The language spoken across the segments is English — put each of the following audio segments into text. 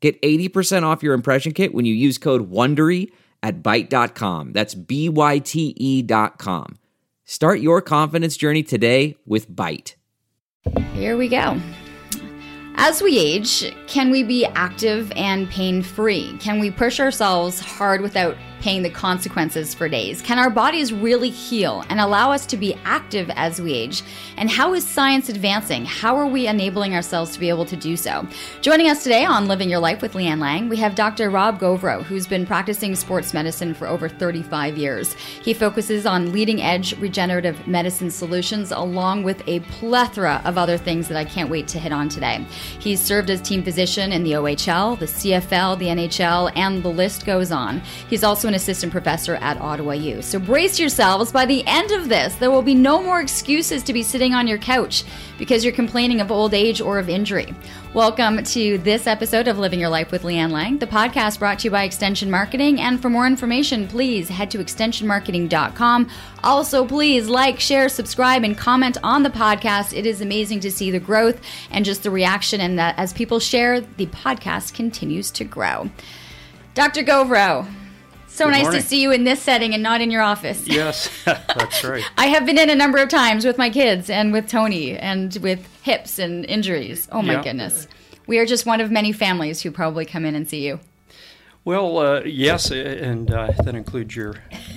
Get 80% off your impression kit when you use code WONDERY at Byte.com. That's B-Y-T-E dot com. Start your confidence journey today with Byte. Here we go. As we age, can we be active and pain free? Can we push ourselves hard without paying the consequences for days? Can our bodies really heal and allow us to be active as we age? And how is science advancing? How are we enabling ourselves to be able to do so? Joining us today on Living Your Life with Leanne Lang, we have Dr. Rob Govro, who's been practicing sports medicine for over 35 years. He focuses on leading edge regenerative medicine solutions along with a plethora of other things that I can't wait to hit on today. He's served as team physician in the OHL, the CFL, the NHL, and the list goes on. He's also an assistant professor at Ottawa U. So brace yourselves. By the end of this, there will be no more excuses to be sitting on your couch because you're complaining of old age or of injury. Welcome to this episode of Living Your Life with Leanne Lang, the podcast brought to you by Extension Marketing. And for more information, please head to extensionmarketing.com. Also, please like, share, subscribe, and comment on the podcast. It is amazing to see the growth and just the reaction, and that as people share, the podcast continues to grow. Dr. Govro, so Good nice morning. to see you in this setting and not in your office. Yes, that's right. I have been in a number of times with my kids and with Tony and with hips and injuries. Oh my Yeah. goodness. We are just one of many families who probably come in and see you. Well, uh, yes, and uh, that includes your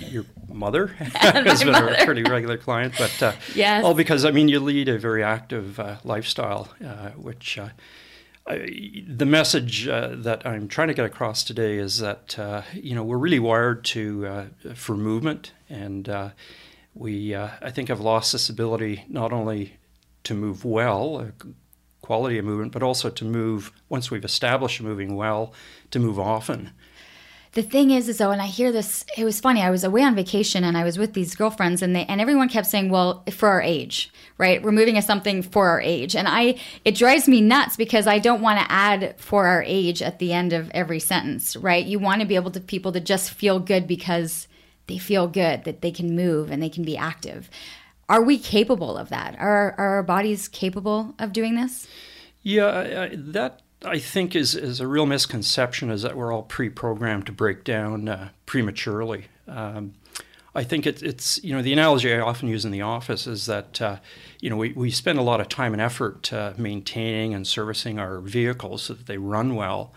your mother, who's been a pretty regular client. But uh, Yes. all because I mean you lead a very active uh, lifestyle, uh, which uh, The message uh, that I'm trying to get across today is that uh, you know we're really wired to uh, for movement, and uh, we uh, I think have lost this ability not only to move well, quality of movement, but also to move once we've established moving well, to move often. The thing is, is though, and I hear this, it was funny. I was away on vacation and I was with these girlfriends, and they and everyone kept saying, "Well, for our age, right? We're moving as something for our age." And I, it drives me nuts because I don't want to add "for our age" at the end of every sentence, right? You want to be able to people to just feel good because they feel good that they can move and they can be active. Are we capable of that? Are, are our bodies capable of doing this? Yeah, I, I, that I think is is a real misconception is that we're all pre-programmed to break down uh, prematurely. Um, I think it, it's you know the analogy I often use in the office is that uh, you know we, we spend a lot of time and effort uh, maintaining and servicing our vehicles so that they run well,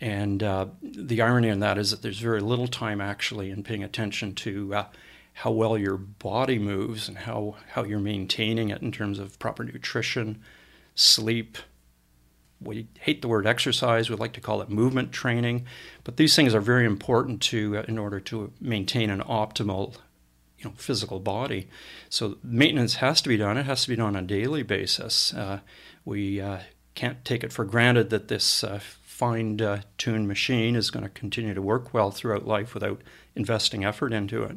and uh, the irony in that is that there's very little time actually in paying attention to uh, how well your body moves and how how you're maintaining it in terms of proper nutrition, sleep, we hate the word exercise. We like to call it movement training, but these things are very important to uh, in order to maintain an optimal, you know, physical body. So maintenance has to be done. It has to be done on a daily basis. Uh, we uh, can't take it for granted that this uh, fine-tuned machine is going to continue to work well throughout life without investing effort into it.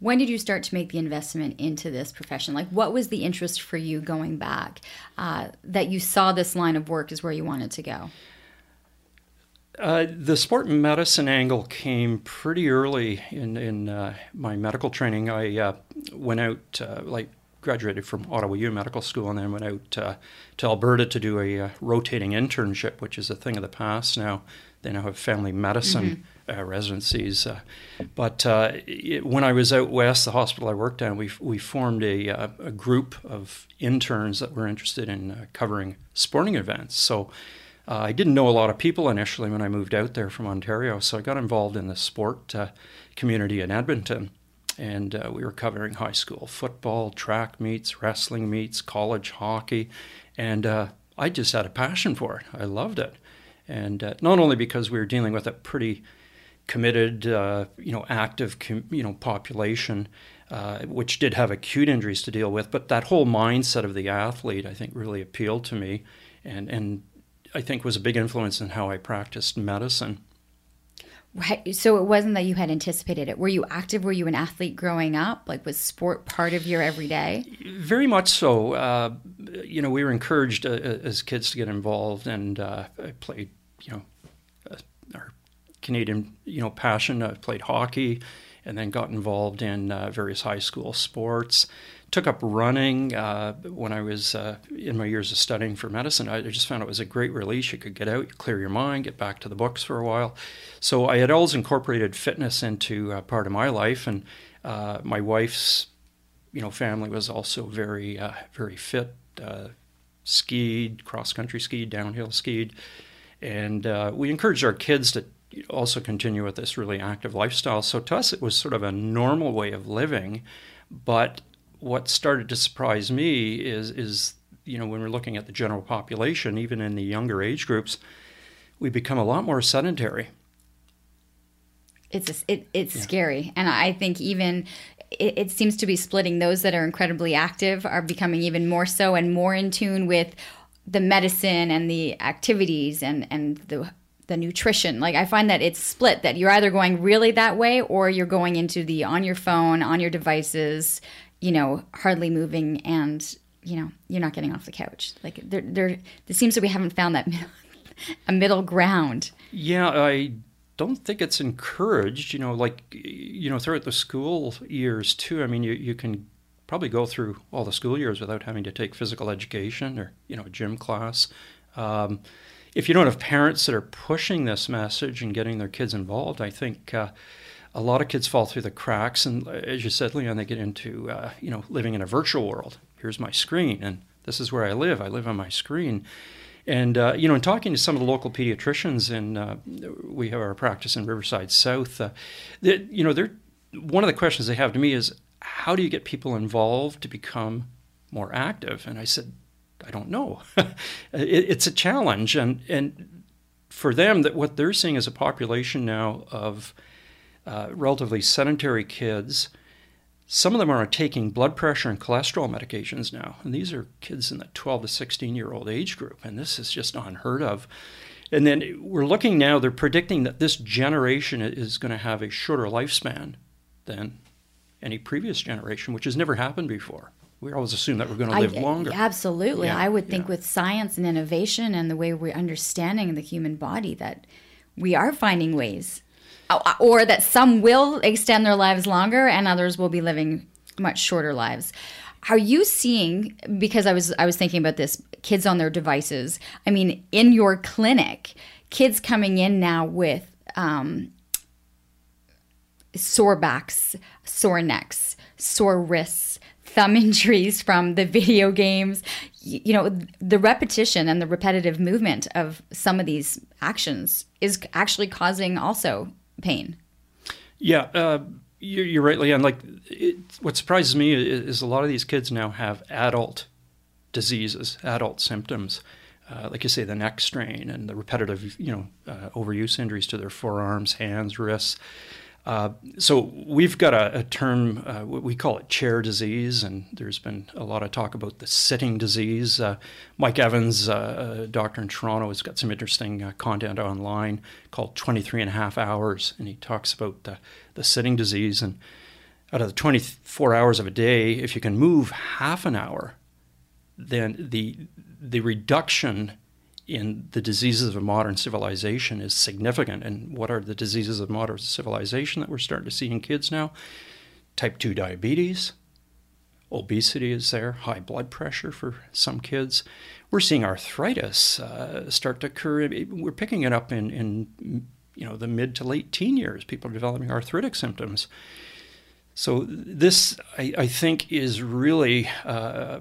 When did you start to make the investment into this profession? Like, what was the interest for you going back uh, that you saw this line of work is where you wanted to go? Uh, the sport medicine angle came pretty early in in uh, my medical training. I uh, went out, uh, like graduated from Ottawa U Medical School, and then went out uh, to Alberta to do a uh, rotating internship, which is a thing of the past now. They now have family medicine uh, residencies. Uh, but uh, it, when I was out west, the hospital I worked at, we we formed a, uh, a group of interns that were interested in uh, covering sporting events. So. I didn't know a lot of people initially when I moved out there from Ontario, so I got involved in the sport community in Edmonton. And we were covering high school football, track meets, wrestling meets, college hockey. And I just had a passion for it. I loved it. And uh, not only because we were dealing with a pretty committed, uh, you know, active, com- you know, population, uh, which did have acute injuries to deal with, but that whole mindset of the athlete, I think, really appealed to me. And, and I think was a big influence in how I practiced medicine. Right. So it wasn't that you had anticipated it. Were you active? Were you an athlete growing up? Like was sport part of your everyday? Very much so. Uh, you know, we were encouraged uh, as kids to get involved, and uh, I played. You know, Canadian you know passion. I played hockey, and then got involved in uh, various high school sports took up running uh, when I was uh, in my years of studying for medicine. I just found it was a great release. You could get out, clear your mind, get back to the books for a while. So I had always incorporated fitness into uh, part of my life, and uh, my wife's, you know, family was also very, uh, very fit. Skied, cross country skied, downhill skied, and we encouraged our kids to also continue with this really active lifestyle. So to us, it was sort of a normal way of living, but what started to surprise me is is you know when we're looking at the general population, even in the younger age groups, we become a lot more sedentary. It's a, it, it's yeah. scary, and I think even it, it seems to be splitting. Those that are incredibly active are becoming even more so and more in tune with the medicine and the activities and and the the nutrition. Like I find that it's split that you're either going really that way or you're going into the on your phone, on your devices, you know, hardly moving and, you know, you're not getting off the couch. Like there, there, it seems that we haven't found that a middle ground. Yeah, I don't think it's encouraged, you know, like, you know, throughout the school years too. I mean, you, you can probably go through all the school years without having to take physical education or, you know, gym class. Um, if you don't have parents that are pushing this message and getting their kids involved, I think, uh, a lot of kids fall through the cracks, and uh, as you said, Leon, they get into uh, you know living in a virtual world. Here's my screen, and this is where I live. I live on my screen. And uh, you know, in talking to some of the local pediatricians, and uh, we have our practice in Riverside South, uh, you know, they're one of the questions they have to me is, how do you get people involved to become more active? And I said, I don't know. it, it's a challenge, and and for them, that what they're seeing is a population now of uh, relatively sedentary kids. Some of them are taking blood pressure and cholesterol medications now, and these are kids in the 12 to 16 year old age group, and this is just unheard of. And then we're looking now, they're predicting that this generation is going to have a shorter lifespan than any previous generation, which has never happened before. We always assume that we're going to live I, longer. Absolutely. Yeah, I would think yeah. with science and innovation and the way we're understanding the human body that we are finding ways uh, or that some will extend their lives longer and others will be living much shorter lives. Are you seeing because I was I was thinking about this kids on their devices. I mean, in your clinic, kids coming in now with um, sore backs, sore necks, sore wrists, thumb injuries from the video games. You know, the repetition and the repetitive movement of some of these actions is actually causing also pain. Yeah, uh, you're, you're, right, Leanne. Like, it, what surprises me is, is, a lot of these kids now have adult diseases, adult symptoms. Uh, like you say, the neck strain and the repetitive, you know, uh, overuse injuries to their forearms, hands, wrists. Uh, so we've got a, a term, uh, we call it chair disease, and there's been a lot of talk about the sitting disease. Uh, Mike Evans, uh, a doctor in Toronto, has got some interesting uh, content online called 23 and a half hours, and he talks about the, the sitting disease. And out of the 24 hours of a day, if you can move half an hour, then the the reduction in the diseases of modern civilization is significant. And what are the diseases of modern civilization that we're starting to see in kids now? Type 2 diabetes, obesity is there, high blood pressure for some kids. We're seeing arthritis uh, start to occur. We're picking it up in, in you know the mid to late teen years. People are developing arthritic symptoms. So this, I, I think, is really uh,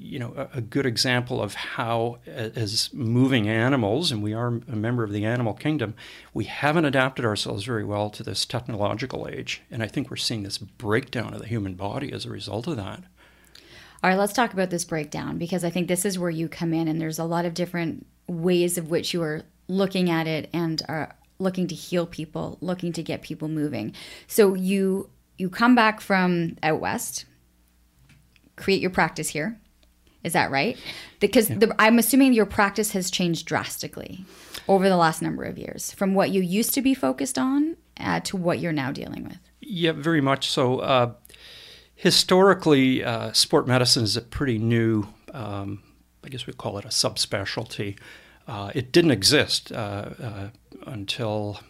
you know, a, a, good example of how, as moving animals, and we are a member of the animal kingdom, we haven't adapted ourselves very well to this technological age. And I think we're seeing this breakdown of the human body as a result of that. All right, let's talk about this breakdown because I think this is where you come in, and there's a lot of different ways of which you are looking at it and are looking to heal people, looking to get people moving. So you you come back from out west, create your practice here, is that right? Because yeah. the, I'm assuming your practice has changed drastically. over the last number of years from what you used to be focused on uh, to what you're now dealing with? Yeah, very much so. Uh, historically, uh, sport medicine is a pretty new, um, I guess we call it a subspecialty. Uh, it didn't exist uh, uh, until,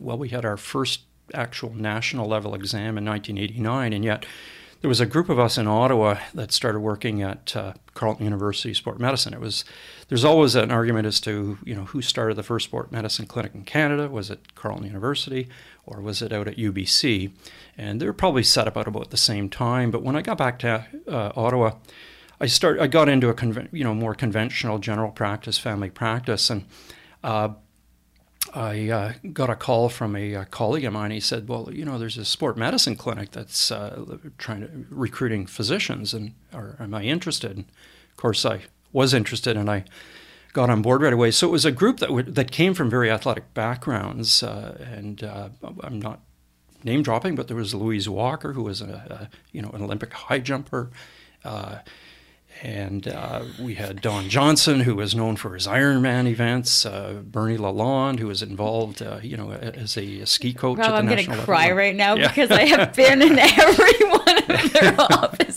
well, we had our first actual national level exam in 1989, and yet there was a group of us in Ottawa that started working at uh, Carleton University Sport Medicine. It was there's always an argument as to you know who started the first sport medicine clinic in Canada. Was it Carleton University or was it out at UBC? And they were probably set up at about the same time. But when I got back to uh, Ottawa, I start I got into a conven- you know more conventional general practice, family practice, and uh, I uh, got a call from a, a, colleague of mine. He said, "Well, you know, there's a sport medicine clinic that's uh, trying to recruiting physicians, and are, am I interested?" And of course, I was interested, and I got on board right away. So it was a group that w- that came from very athletic backgrounds, uh, and uh, I'm not name dropping, but there was Louise Walker, who was a, a you know an Olympic high jumper. And uh, we had Don Johnson, who was known for his Ironman events. Uh, Bernie Lalonde, who was involved, uh, you know, as a, a ski coach. Rob, I'm going to cry level. right now yeah. because I have been in every one of their offices.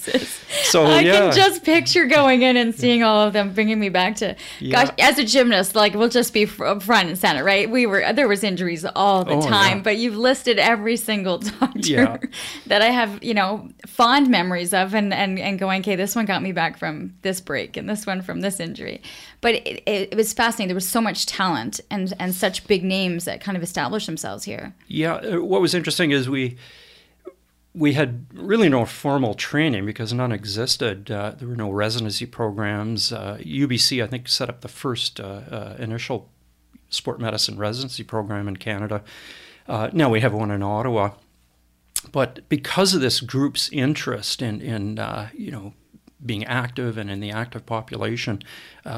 So I yeah. can just picture going in and seeing all of them, bringing me back to. Yeah. Gosh, as a gymnast, like we'll just be front and center, right? We were there was injuries all the Oh, time, yeah. but you've listed every single doctor that I have, you know, fond memories of, and and and going, okay, this one got me back from this break, and this one from this injury. But it, it, it was fascinating. There was so much talent and and such big names that kind of established themselves here. Yeah, uh, what was interesting is we we had really no formal training because none existed. Uh, there were no residency programs. Uh, UBC, I think, set up the first uh, uh, initial sport medicine residency program in Canada. Uh, now we have one in Ottawa, but because of this group's interest in in uh, you know being active and in the active population,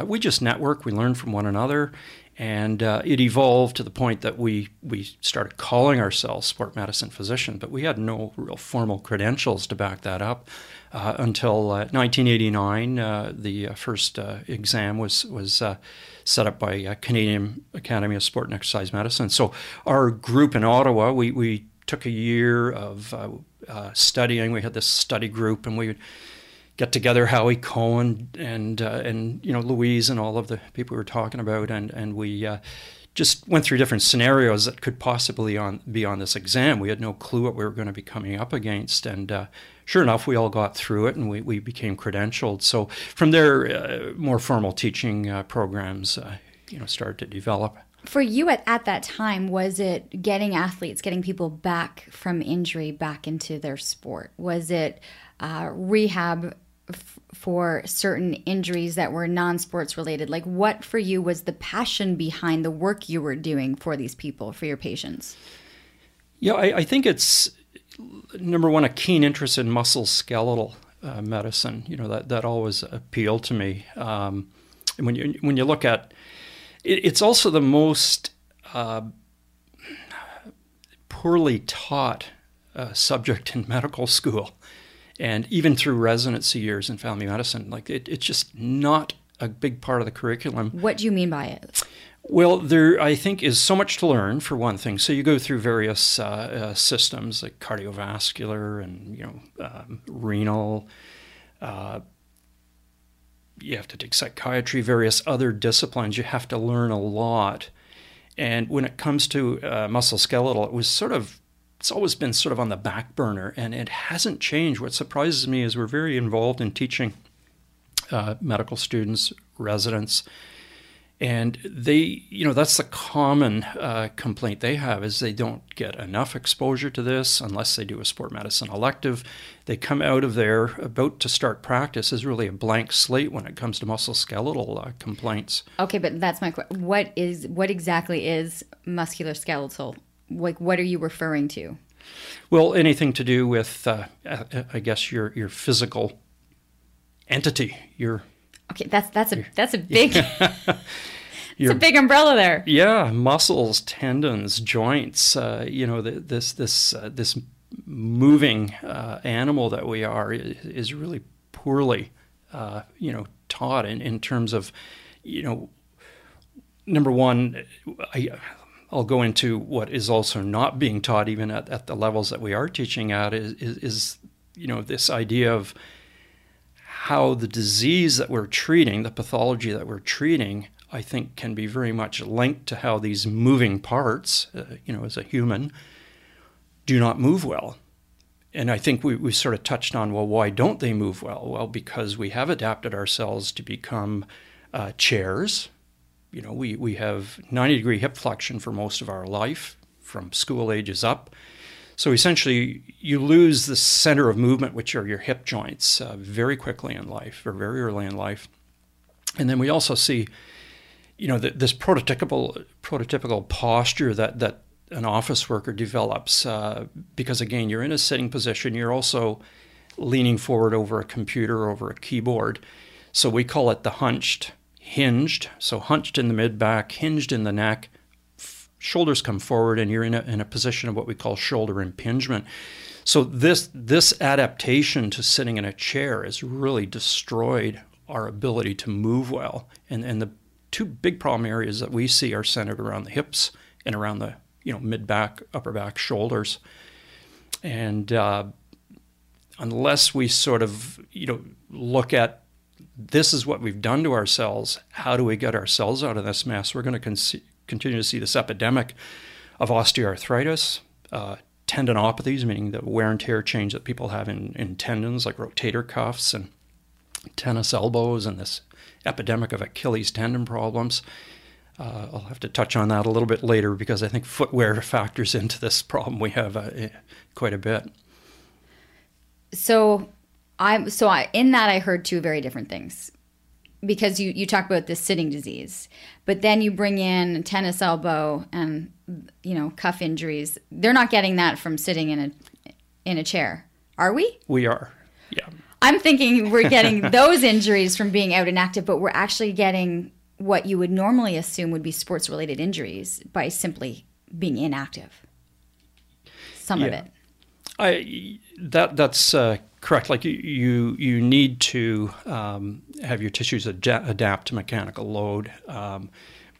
we just network. We learn from one another, and uh, it evolved to the point that we we started calling ourselves sport medicine physician, but we had no real formal credentials to back that up uh, until uh, 1989. Uh, the uh, first uh, exam was was set up by Canadian Academy of Sport and Exercise Medicine. So our group in Ottawa, we we took a year of studying. We had this study group, and we would get together Howie Cohen and uh, and you know Louise and all of the people we were talking about, and and we uh, just went through different scenarios that could possibly on be on this exam. We had no clue what we were going to be coming up against, and uh, sure enough, we all got through it, and we, we became credentialed. So from there, uh, more formal teaching uh, programs, uh, you know, started to develop. For you at, at that time, was it getting athletes, getting people back from injury back into their sport? Was it uh, rehab f- for certain injuries that were non sports related? Like, what for you was the passion behind the work you were doing for these people, for your patients? Yeah, I, I think it's number one a keen interest in musculoskeletal uh, medicine. You know that that always appealed to me. Um, and when you when you look at it, it's also the most uh, poorly taught uh, subject in medical school, and even through residency years in family medicine. Like it, it's just not a big part of the curriculum. What do you mean by it? Well, there I think is so much to learn for one thing. So you go through various uh, uh, systems like cardiovascular and you know um, renal. Uh, you have to take psychiatry, various other disciplines. You have to learn a lot. And when it comes to uh, musculoskeletal, it was sort of it's always been sort of on the back burner, and it hasn't changed. What surprises me is we're very involved in teaching uh, medical students, residents, and they, you know, that's the common uh, complaint they have is they don't get enough exposure to this unless they do a sport medicine elective. They come out of there about to start practice is really a blank slate when it comes to musculoskeletal uh, complaints. Okay, but that's my question. What is what exactly is musculoskeletal? Like, what are you referring to? Well, anything to do with, uh, I guess, your your physical entity, your Okay, that's that's a that's a big it's your a big umbrella there. Yeah, muscles, tendons, joints. Uh, you know, the, this this uh, this moving uh, animal that we are is, is really poorly, uh, you know, taught in, in terms of, you know, number one, I, I'll go into what is also not being taught, even at, at the levels that we are teaching at, is, is, is you know this idea of how the disease that we're treating, the pathology that we're treating, I think can be very much linked to how these moving parts, uh, you know, as a human, do not move well. And I think we, we sort of touched on, well, why don't they move well? Well, because we have adapted ourselves to become uh, chairs. You know, we, we have 90 degree hip flexion for most of our life, from school ages up. So essentially, you lose the center of movement, which are your hip joints, uh, very quickly in life or very early in life. And then we also see, you know, the, this prototypical prototypical posture that that an office worker develops uh, because again you're in a sitting position you're also leaning forward over a computer over a keyboard so we call it the hunched hinged so hunched in the mid back hinged in the neck shoulders come forward and you're in a, in a position of what we call shoulder impingement. So this this adaptation to sitting in a chair has really destroyed our ability to move well. And and the two big problem areas that we see are centered around the hips and around the you know mid back, upper back, shoulders, and uh, unless we sort of you know look at this is what we've done to ourselves. How do we get ourselves out of this mess? We're going to con- continue to see this epidemic of osteoarthritis, uh, tendinopathies, meaning the wear and tear change that people have in, in tendons like rotator cuffs and tennis elbows, and this epidemic of Achilles tendon problems. Uh, I'll have to touch on that a little bit later because I think footwear factors into this problem we have uh, eh, quite a bit. So, I so I, in that I heard two very different things because you you talk about the sitting disease, but then you bring in tennis elbow and you know cuff injuries. They're not getting that from sitting in a in a chair, are we? We are, yeah. I'm thinking we're getting those injuries from being out and active, but we're actually getting what you would normally assume would be sports related injuries by simply being inactive. Some yeah. of it. I that that's uh, correct. Like you, you, need to um, have your tissues ad- adapt to mechanical load. Um,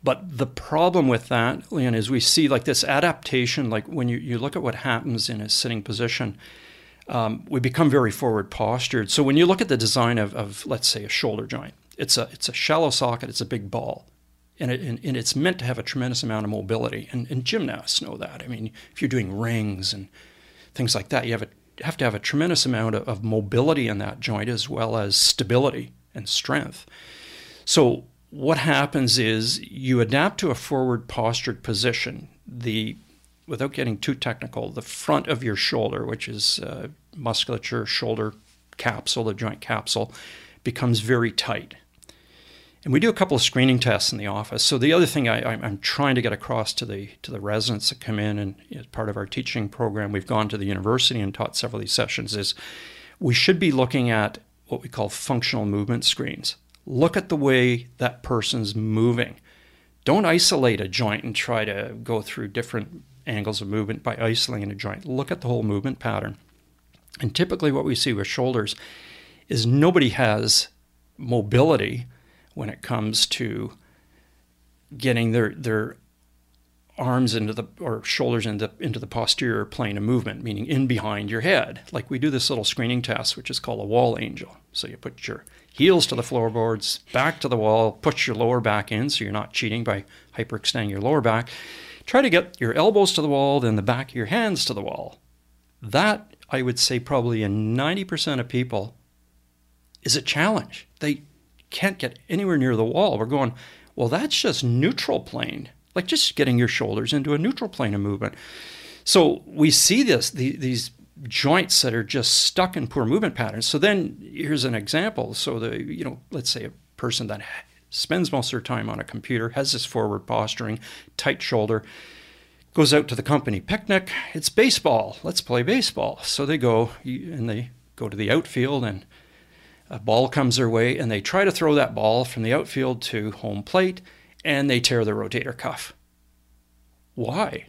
but the problem with that, Leon, is we see like this adaptation. Like when you, you look at what happens in a sitting position, um, we become very forward postured. So when you look at the design of, of let's say a shoulder joint, it's a it's a shallow socket. It's a big ball, and, it, and, and it's meant to have a tremendous amount of mobility. And, and gymnasts know that. I mean, if you're doing rings and things like that, you have a have to have a tremendous amount of, mobility in that joint as well as stability and strength. So what happens is you adapt to a forward postured position. The without getting too technical, the front of your shoulder, which is uh, musculature, shoulder capsule, the joint capsule, becomes very tight. And we do a couple of screening tests in the office. So the other thing I, am trying to get across to the to the residents that come in and as part of our teaching program, we've gone to the university and taught several of these sessions. Is we should be looking at what we call functional movement screens. Look at the way that person's moving. Don't isolate a joint and try to go through different angles of movement by isolating a joint. Look at the whole movement pattern. And typically, what we see with shoulders is nobody has mobility when it comes to getting their their arms into the or shoulders into into the posterior plane of movement, meaning in behind your head. Like we do this little screening test, which is called a wall angel. So you put your heels to the floorboards, back to the wall, put your lower back in, so you're not cheating by hyperextending your lower back. Try to get your elbows to the wall, then the back of your hands to the wall. That I would say probably in 90% of people is a challenge. They can't get anywhere near the wall. We're going, well, that's just neutral plane, like just getting your shoulders into a neutral plane of movement. So we see this, the, these joints that are just stuck in poor movement patterns. So then here's an example. So the, you know, let's say a person that spends most of their time on a computer, has this forward posturing, tight shoulder, goes out to the company picnic. It's baseball. Let's play baseball. So they go and they go to the outfield and a ball comes their way and they try to throw that ball from the outfield to home plate and they tear the rotator cuff. Why?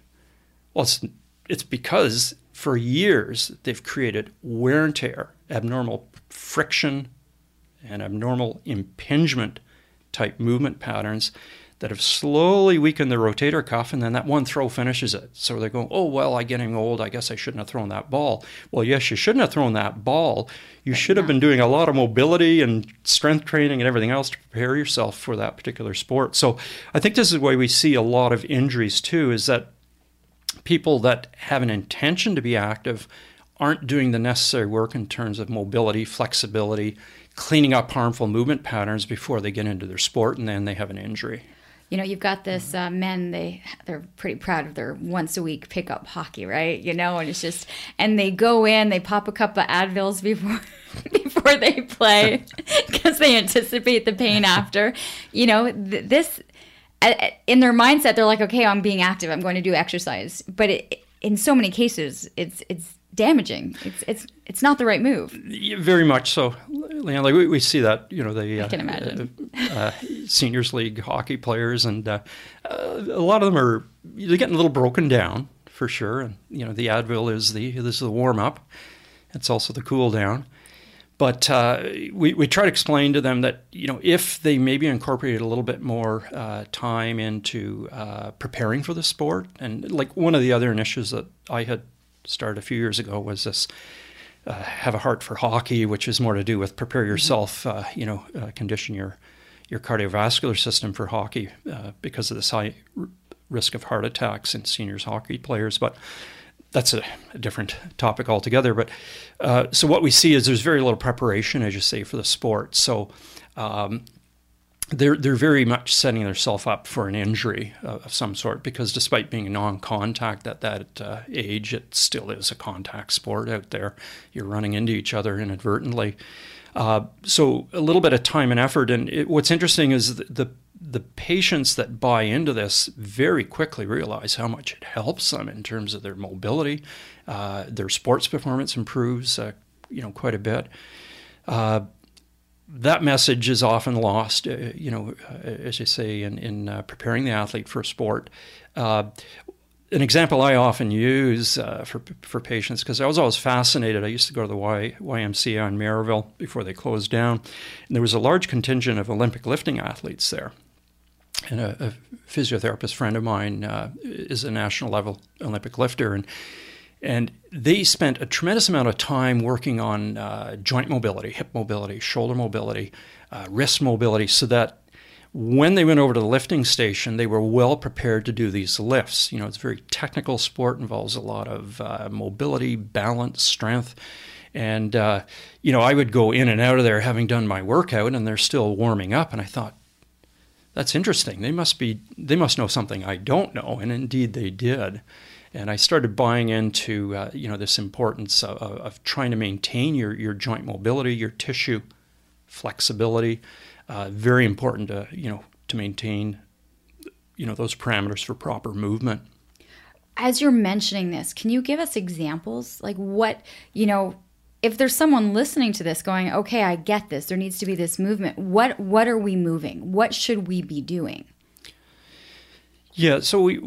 Well, it's, it's because for years they've created wear and tear, abnormal friction, and abnormal impingement type movement patterns that have slowly weakened the rotator cuff, and then that one throw finishes it. So they're going, oh, well, I'm getting old. I guess I shouldn't have thrown that ball. Well, yes, you shouldn't have thrown that ball. You should have been doing a lot of mobility and strength training and everything else to prepare yourself for that particular sport. So I think this is why we see a lot of injuries too, is that people that have an intention to be active aren't doing the necessary work in terms of mobility, flexibility, cleaning up harmful movement patterns before they get into their sport and then they have an injury you know you've got this uh, men they they're pretty proud of their once a week pickup hockey right? You know and it's just and they go in they pop a couple of advils before before they play because they anticipate the pain after. You know th- this in their mindset they're like okay i'm being active. I'm going to do exercise. But it, in so many cases it's it's damaging. It's it's it's not the right move. Yeah, very much so. Like we, we see that you know the I can imagine uh, uh, seniors league hockey players, and uh, uh, a lot of them are they're getting a little broken down for sure. And you know the Advil is the this is the warm up. It's also the cool down. But uh, we, we try to explain to them that you know if they maybe incorporated a little bit more uh, time into preparing for the sport, and like one of the other initiatives that I had started a few years ago was this uh, have a heart for hockey, which is more to do with prepare mm-hmm. yourself, uh, you know, uh, condition your your cardiovascular system for hockey uh, because of this high r- risk of heart attacks in seniors hockey players. But that's a, a different topic altogether. But uh, so what we see is there's very little preparation, as you say, for the sport. So um, they're they're very much setting themselves up for an injury of, some sort because despite being non-contact at that uh, age, it still is a contact sport out there. You're running into each other inadvertently. Uh, so a little bit of time and effort. And it, what's interesting is the, the, the patients that buy into this very quickly realize how much it helps them in terms of their mobility. Uh, their sports performance improves, uh, you know, quite a bit. That message is often lost, uh, you know, uh, as you say, in, in uh, preparing the athlete for sport. Uh, an example I often use uh, for, for patients, because I was always fascinated. I used to go to the y, YMCA in Merivale before they closed down, and there was a large contingent of Olympic lifting athletes there. And a, a physiotherapist friend of mine is a national level Olympic lifter, and and they spent a tremendous amount of time working on uh, joint mobility, hip mobility, shoulder mobility, uh, wrist mobility, so that when they went over to the lifting station, they were well prepared to do these lifts. You know, it's a very technical sport, involves a lot of uh, mobility, balance, strength. And, uh, you know, I would go in and out of there having done my workout and they're still warming up. And I thought, that's interesting. They must be, they must know something I don't know. And indeed they did and I started buying into uh, you know this importance of, of, trying to maintain your your joint mobility, your tissue flexibility. Uh, very important to you know to maintain you know those parameters for proper movement. As you're mentioning this, can you give us examples like what you know? If there's someone listening to this going, okay, I get this. There needs to be this movement. What what are we moving? What should we be doing? Yeah, so we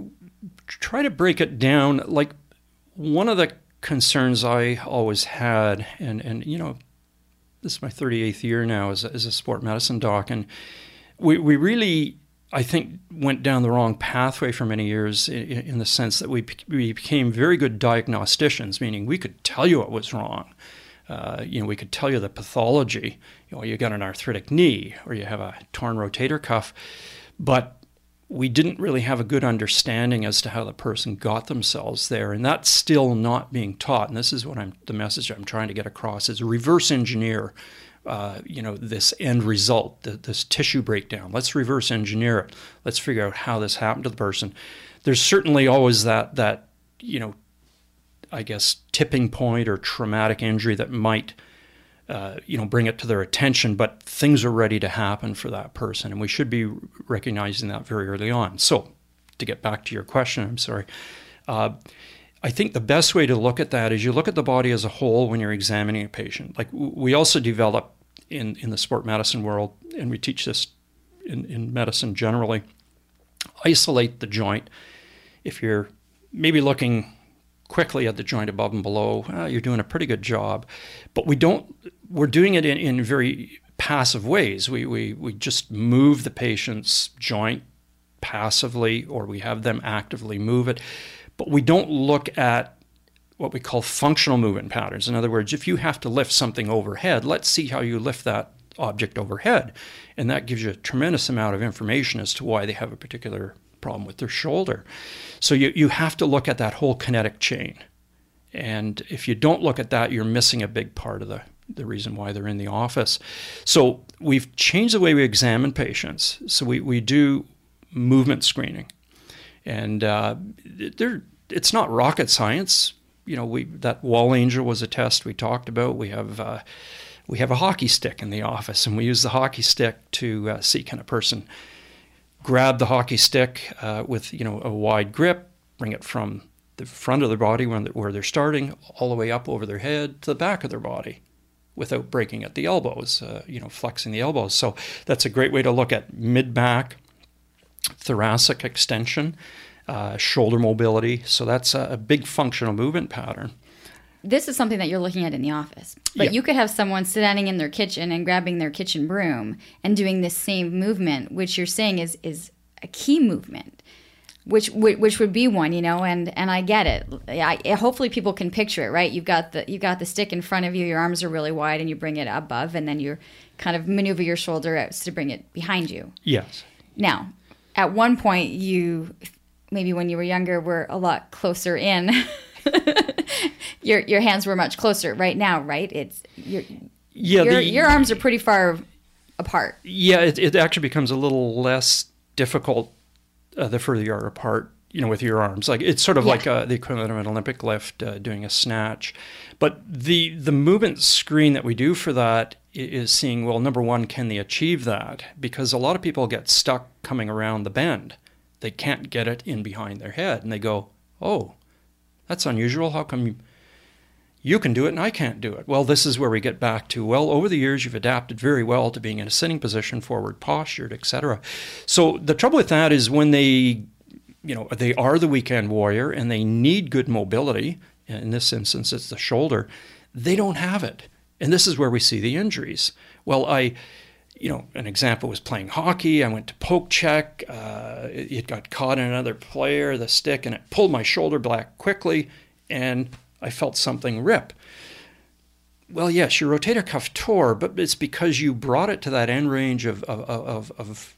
try to break it down. Like one of the concerns I always had, and and you know, this is my 38th year now as a, as a sport medicine doc, and we we really I think went down the wrong pathway for many years in, in the sense that we we became very good diagnosticians, meaning we could tell you what was wrong. Uh, you know, we could tell you the pathology. You know, you got an arthritic knee, or you have a torn rotator cuff, but we didn't really have a good understanding as to how the person got themselves there and that's still not being taught. And this is what i'm the message i'm trying to get across is reverse engineer uh, you know this end result the, this tissue breakdown. Let's reverse engineer it. Let's figure out how this happened to the person. There's certainly always that that you know i guess tipping point or traumatic injury that might uh, you know, bring it to their attention, but things are ready to happen for that person, and we should be recognizing that very early on. So, to get back to your question, I'm sorry. Uh, I think the best way to look at that is you look at the body as a whole when you're examining a patient. Like we also develop in, in the sport medicine world, and we teach this in, in medicine generally, isolate the joint. If you're maybe looking quickly at the joint above and below, uh, you're doing a pretty good job. But we don't, we're doing it in, in very passive ways. We, we, we just move the patient's joint passively or we have them actively move it. But we don't look at what we call functional movement patterns. In other words, if you have to lift something overhead, let's see how you lift that object overhead. And that gives you a tremendous amount of information as to why they have a particular problem with their shoulder. So you, you have to look at that whole kinetic chain. And if you don't look at that, you're missing a big part of the, the reason why they're in the office. So we've changed the way we examine patients. So we, we do movement screening. And uh, it's not rocket science you know, we that wall angel was a test we talked about. We have uh, we have a hockey stick in the office, and we use the hockey stick to uh, see can a person grab the hockey stick uh, with you know a wide grip, bring it from the front of their body where they're starting all the way up over their head to the back of their body without breaking at the elbows, uh, you know, flexing the elbows. So that's a great way to look at mid back, thoracic extension uh, shoulder mobility. So that's a, a, big functional movement pattern. This is something that you're looking at in the office, but yeah. you could have someone standing in their kitchen and grabbing their kitchen broom and doing this same movement, which you're saying is is a key movement, which which would be one, you know. And and I get it. I, hopefully, people can picture it, right? You've got the you've got the stick in front of you, your arms are really wide, and you bring it above, and then you kind of maneuver your shoulder out to bring it behind you. Yes. Now, at one point, you maybe when you were younger were a lot closer in. your your hands were much closer. Right now, right? It's your yeah. Your, the, your arms are pretty far apart. Yeah, it, it actually becomes a little less difficult uh, the further you are apart. You know, with your arms, like it's sort of yeah. like uh, the equivalent of an Olympic lift, uh, doing a snatch. But the the movement screen that we do for that is seeing well, number one, can they achieve that? Because a lot of people get stuck coming around the bend they can't get it in behind their head. And they go, oh, that's unusual. How come you, you can do it and I can't do it? Well, this is where we get back to, well, over the years you've adapted very well to being in a sitting position, forward postured, etc. So the trouble with that is when they, you know, they are the weekend warrior and they need good mobility. In this instance, it's the shoulder. They don't have it. And this is where we see the injuries. Well, I you know, an example was playing hockey. I went to poke check. Uh, it, it, got caught in another player, the stick, and it pulled my shoulder back quickly, and I felt something rip. Well, yes, your rotator cuff tore, but it's because you brought it to that end range of, of, of, of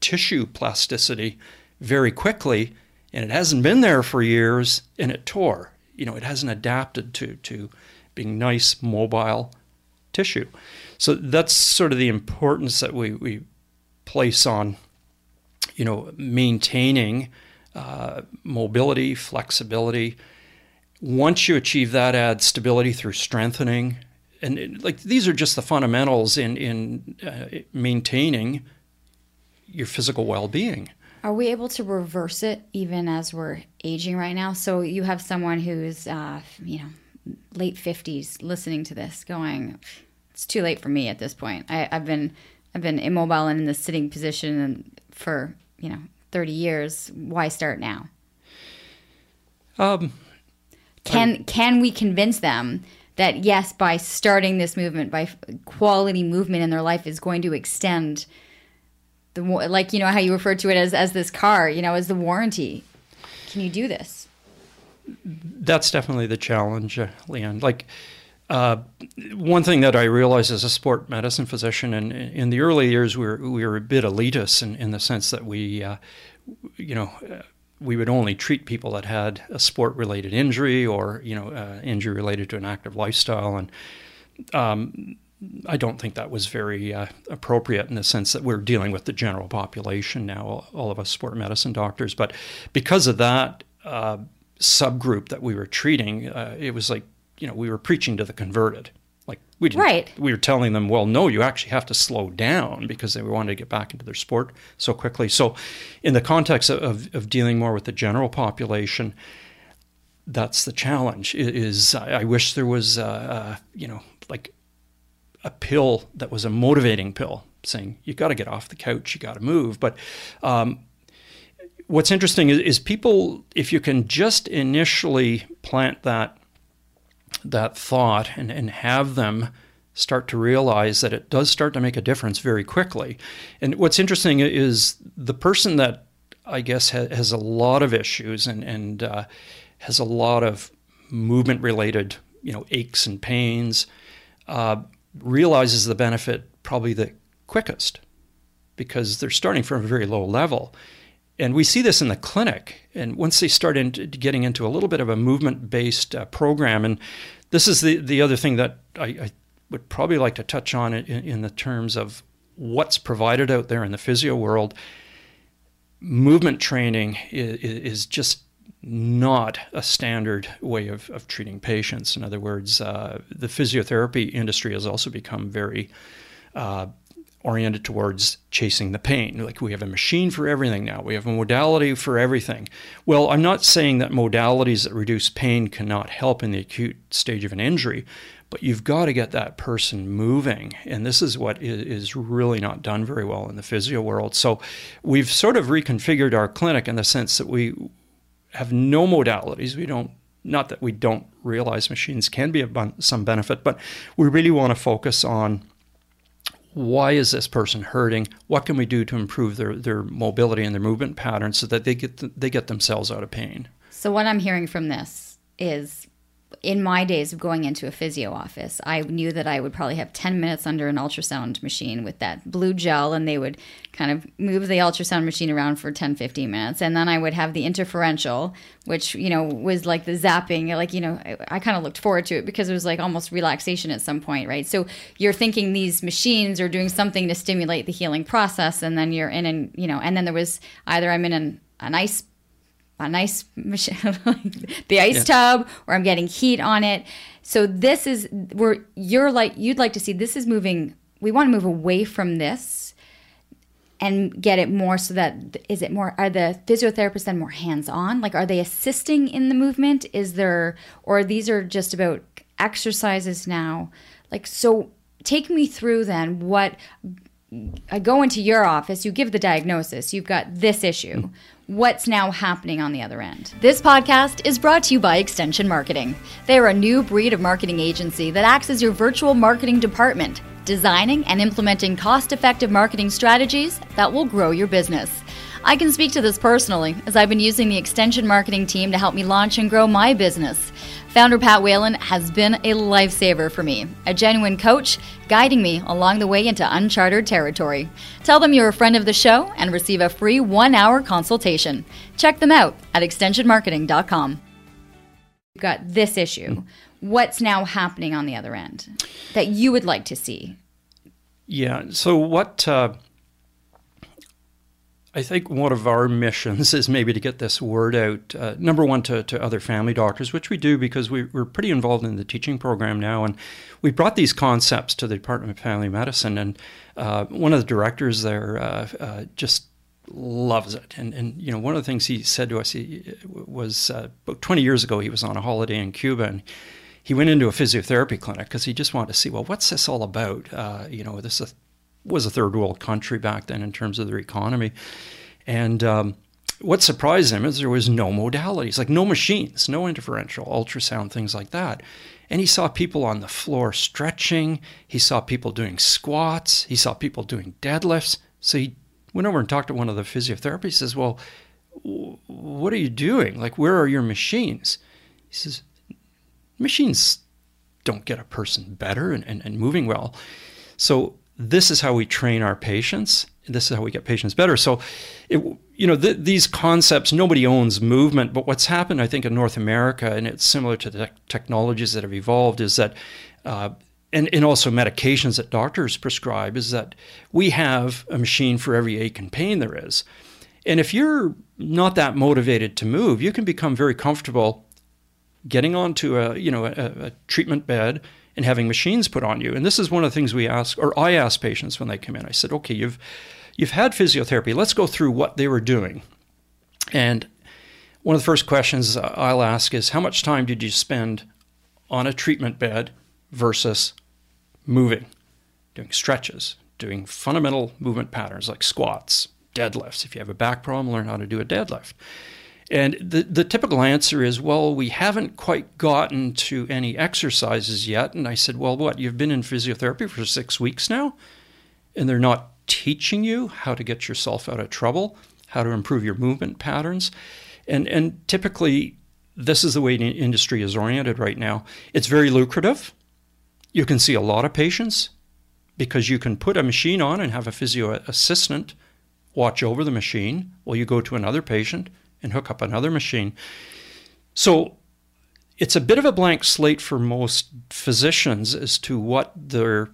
tissue plasticity very quickly, and it hasn't been there for years, and it tore. You know, it hasn't adapted to, to being nice, mobile tissue. So that's sort of the importance that we, we place on, you know, maintaining uh, mobility, flexibility. Once you achieve that, add stability through strengthening. And it, like these are just the fundamentals in, in uh, maintaining your physical well being. Are we able to reverse it even as we're aging right now? So you have someone who's, uh, you know, late 50s listening to this going, it's too late for me at this point. I, have been I've been immobile and in the sitting position for you know thirty years. Why start now? Um, can can we convince them that yes, by starting this movement, by quality movement in their life is going to extend the like you know how you refer to it as as this car, you know, as the warranty. Can you do this? That's definitely the challenge, Leon. Like uh, one thing that I realized as a sport medicine physician, and in the early years, we were, we were a bit elitist in, in the sense that we, uh, you know, uh, we would only treat people that had a sport-related injury or you know uh, injury related to an active lifestyle, and um, I don't think that was very uh, appropriate in the sense that we're dealing with the general population now, all of us sport medicine doctors. But because of that uh, subgroup that we were treating, it was like you know, we were preaching to the converted. Like we didn't, right. we were telling them, well, no, you actually have to slow down because they wanted to get back into their sport so quickly. So, in the context of, of dealing more with the general population, that's the challenge. Is I wish there was, a, a, you know, like a pill that was a motivating pill, saying you got to get off the couch, you got to move. But um, what's interesting is, is people, if you can just initially plant that that thought and, and have them start to realize that it does start to make a difference very quickly. And what's interesting is the person that I guess, ha- has a lot of issues and, and uh, has a lot of movement related, you know, aches and pains, uh, realizes the benefit probably the quickest because they're starting from a very low level. And we see this in the clinic. And once they start into getting into a little bit of a movement based uh, program, and this is the, the other thing that I, I would probably like to touch on in, in the terms of what's provided out there in the physio world. Movement training is, is just not a standard way of, of treating patients. In other words, uh, the physiotherapy industry has also become very uh, oriented towards chasing the pain. Like we have a machine for everything now, we have a modality for everything. Well, I'm not saying that modalities that reduce pain cannot help in the acute stage of an injury, but you've got to get that person moving. And this is what is really not done very well in the physio world. So we've sort of reconfigured our clinic in the sense that we have no modalities. We don't not that we don't realize machines can be of some benefit, but we really want to focus on why is this person hurting? What can we do to improve their, their mobility and their movement patterns so that they get they get themselves out of pain? So what I'm hearing from this is in my days of going into a physio office, I knew that I would probably have 10 minutes under an ultrasound machine with that blue gel, and they would kind of move the ultrasound machine around for 10, 15 minutes. And then I would have the interferential, which, you know, was like the zapping. Like, you know, I, I kind of looked forward to it because it was like almost relaxation at some point, right? So you're thinking these machines are doing something to stimulate the healing process, and then you're in, and, you know, and then there was either I'm in an, an ice a nice machine, the ice yeah. tub, or I'm getting heat on it. So this is where you're like you'd like to see this is moving. We want to move away from this and get it more so that is it more are the physiotherapists then more hands on? Like are they assisting in the movement? Is there or these are just about exercises now? Like so take me through then what I go into your office, you give the diagnosis, you've got this issue. Mm what's now happening on the other end. This podcast is brought to you by Extension Marketing. They are a new breed of marketing agency that acts as your virtual marketing department, designing and implementing cost effective marketing strategies that will grow your business. I can speak to this personally, as I've been using the extension marketing team to help me launch and grow my business. Founder Pat Whalen has been a lifesaver for me, a genuine coach guiding me along the way into uncharted territory. Tell them you're a friend of the show and receive a free one hour consultation. Check them out at extensionmarketing.com. You've got this issue. What's now happening on the other end that you would like to see? Yeah. So, what uh, I think one of our missions is maybe to get this word out. Uh, number one, to, to other family doctors, which we do because we, are pretty involved in the teaching program now. And we brought these concepts to the Department of Family Medicine. And uh, one of the directors there uh, uh just loves it. And, and, you know, one of the things he said to us he, was uh, about 20 years ago, he was on a holiday in Cuba. And he went into a physiotherapy clinic because he just wanted to see, well, what's this all about? Uh, you know, this is was a third world country back then in terms of their economy. And um, what surprised him is there was no modalities, like no machines, no interferential, ultrasound, things like that. And he saw people on the floor stretching. He saw people doing squats. He saw people doing deadlifts. So he went over and talked to one of the physiotherapists. He says, Well, what are you doing? Like, where are your machines? He says, Machines don't get a person better and, and, and moving well. So this is how we train our patients. This is how we get patients better. So, it, you know, th- these concepts, nobody owns movement, but what's happened, I think, in North America, and it's similar to the technologies that have evolved, is that, uh, and, and also medications that doctors prescribe, is that we have a machine for every ache and pain there is. And if you're not that motivated to move, you can become very comfortable getting onto a, you know, a, a treatment bed and having machines put on you. And this is one of the things we ask, or I ask patients when they come in. I said, okay, you've you've had physiotherapy. Let's go through what they were doing. And one of the first questions I'll ask is, how much time did you spend on a treatment bed versus moving, doing stretches, doing fundamental movement patterns like squats, deadlifts. If you have a back problem, learn how to do a deadlift. And the, the typical answer is, well, we haven't quite gotten to any exercises yet. And I said, well, what? You've been in physiotherapy for six weeks now, and they're not teaching you how to get yourself out of trouble, how to improve your movement patterns. And, and typically, this is the way the industry is oriented right now. It's very lucrative. You can see a lot of patients because you can put a machine on and have a physio assistant watch over the machine while you go to another patient and hook up another machine. So it's a bit of a blank slate for most physicians as to what their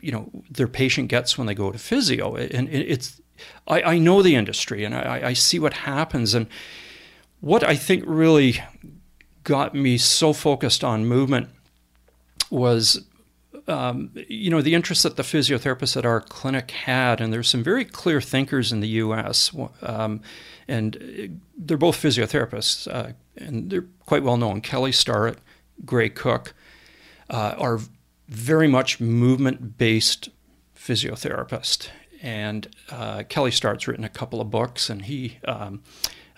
you know their patient gets when they go to physio. And it's I, I know the industry and I, I see what happens. And what I think really got me so focused on movement was um, you know the interest that the physiotherapists at our clinic had. And there's some very clear thinkers in the us um, and they're both physiotherapists uh, and they're quite well known kelly starrett gray cook uh, are very much movement based physiotherapists. and uh, kelly starrett's written a couple of books and he um,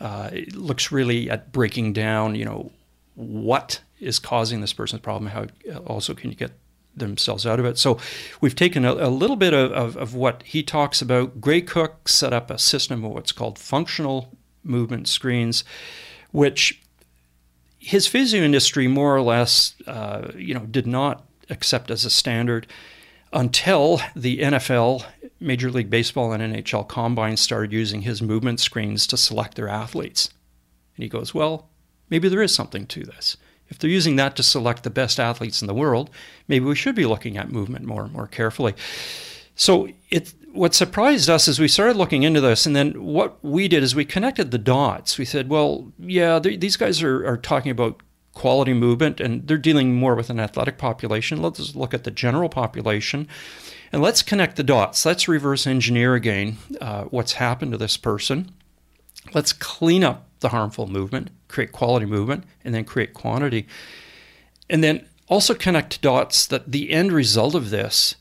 uh, looks really at breaking down, you know, what is causing this person's problem, how also can you get themselves out of it. So we've taken a, a little bit of, of, of, what he talks about. Gray Cook set up a system of what's called functional movement screens, which his physio industry more or less, uh, you know, did not accept as a standard until the NFL, Major League Baseball, and NHL combines started using his movement screens to select their athletes. And he goes, Well, maybe there is something to this. If they're using that to select the best athletes in the world, maybe we should be looking at movement more and more carefully. So it what surprised us is we started looking into this, and then what we did is we connected the dots. We said, well, yeah, these guys are, are talking about quality movement, and they're dealing more with an athletic population. Let's look at the general population. And let's connect the dots. Let's reverse engineer again uh, what's happened to this person. Let's clean up the harmful movement, create quality movement, and then create quantity. And then also connect dots that the end result of this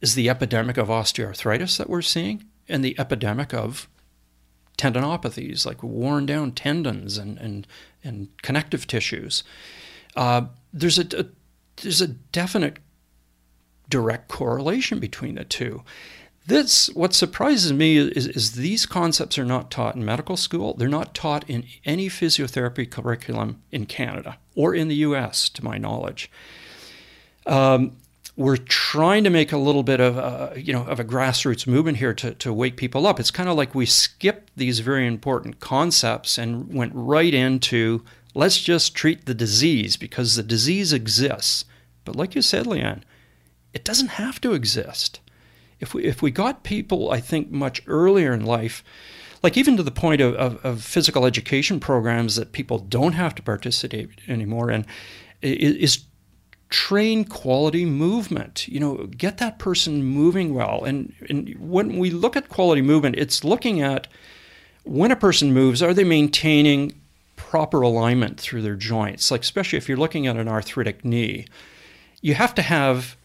is the epidemic of osteoarthritis that we're seeing and the epidemic of tendinopathies like worn down tendons and, and and connective tissues. Uh, there's a, a there's a definite direct correlation between the two. This what surprises me is, is these concepts are not taught in medical school. They're not taught in any physiotherapy curriculum in Canada or in the U.S. to my knowledge. Um, we're trying to make a little bit of a, you know of a grassroots movement here to, to wake people up. It's kind of like we skipped these very important concepts and went right into let's just treat the disease because the disease exists. But like you said, Leanne, it doesn't have to exist. If we if we got people, I think, much earlier in life, like even to the point of, of, of physical education programs that people don't have to participate anymore in, is train quality movement. You know, get that person moving well. And, and when we look at quality movement, it's looking at when a person moves, are they maintaining proper alignment through their joints? Like, especially if you're looking at an arthritic knee, you have to have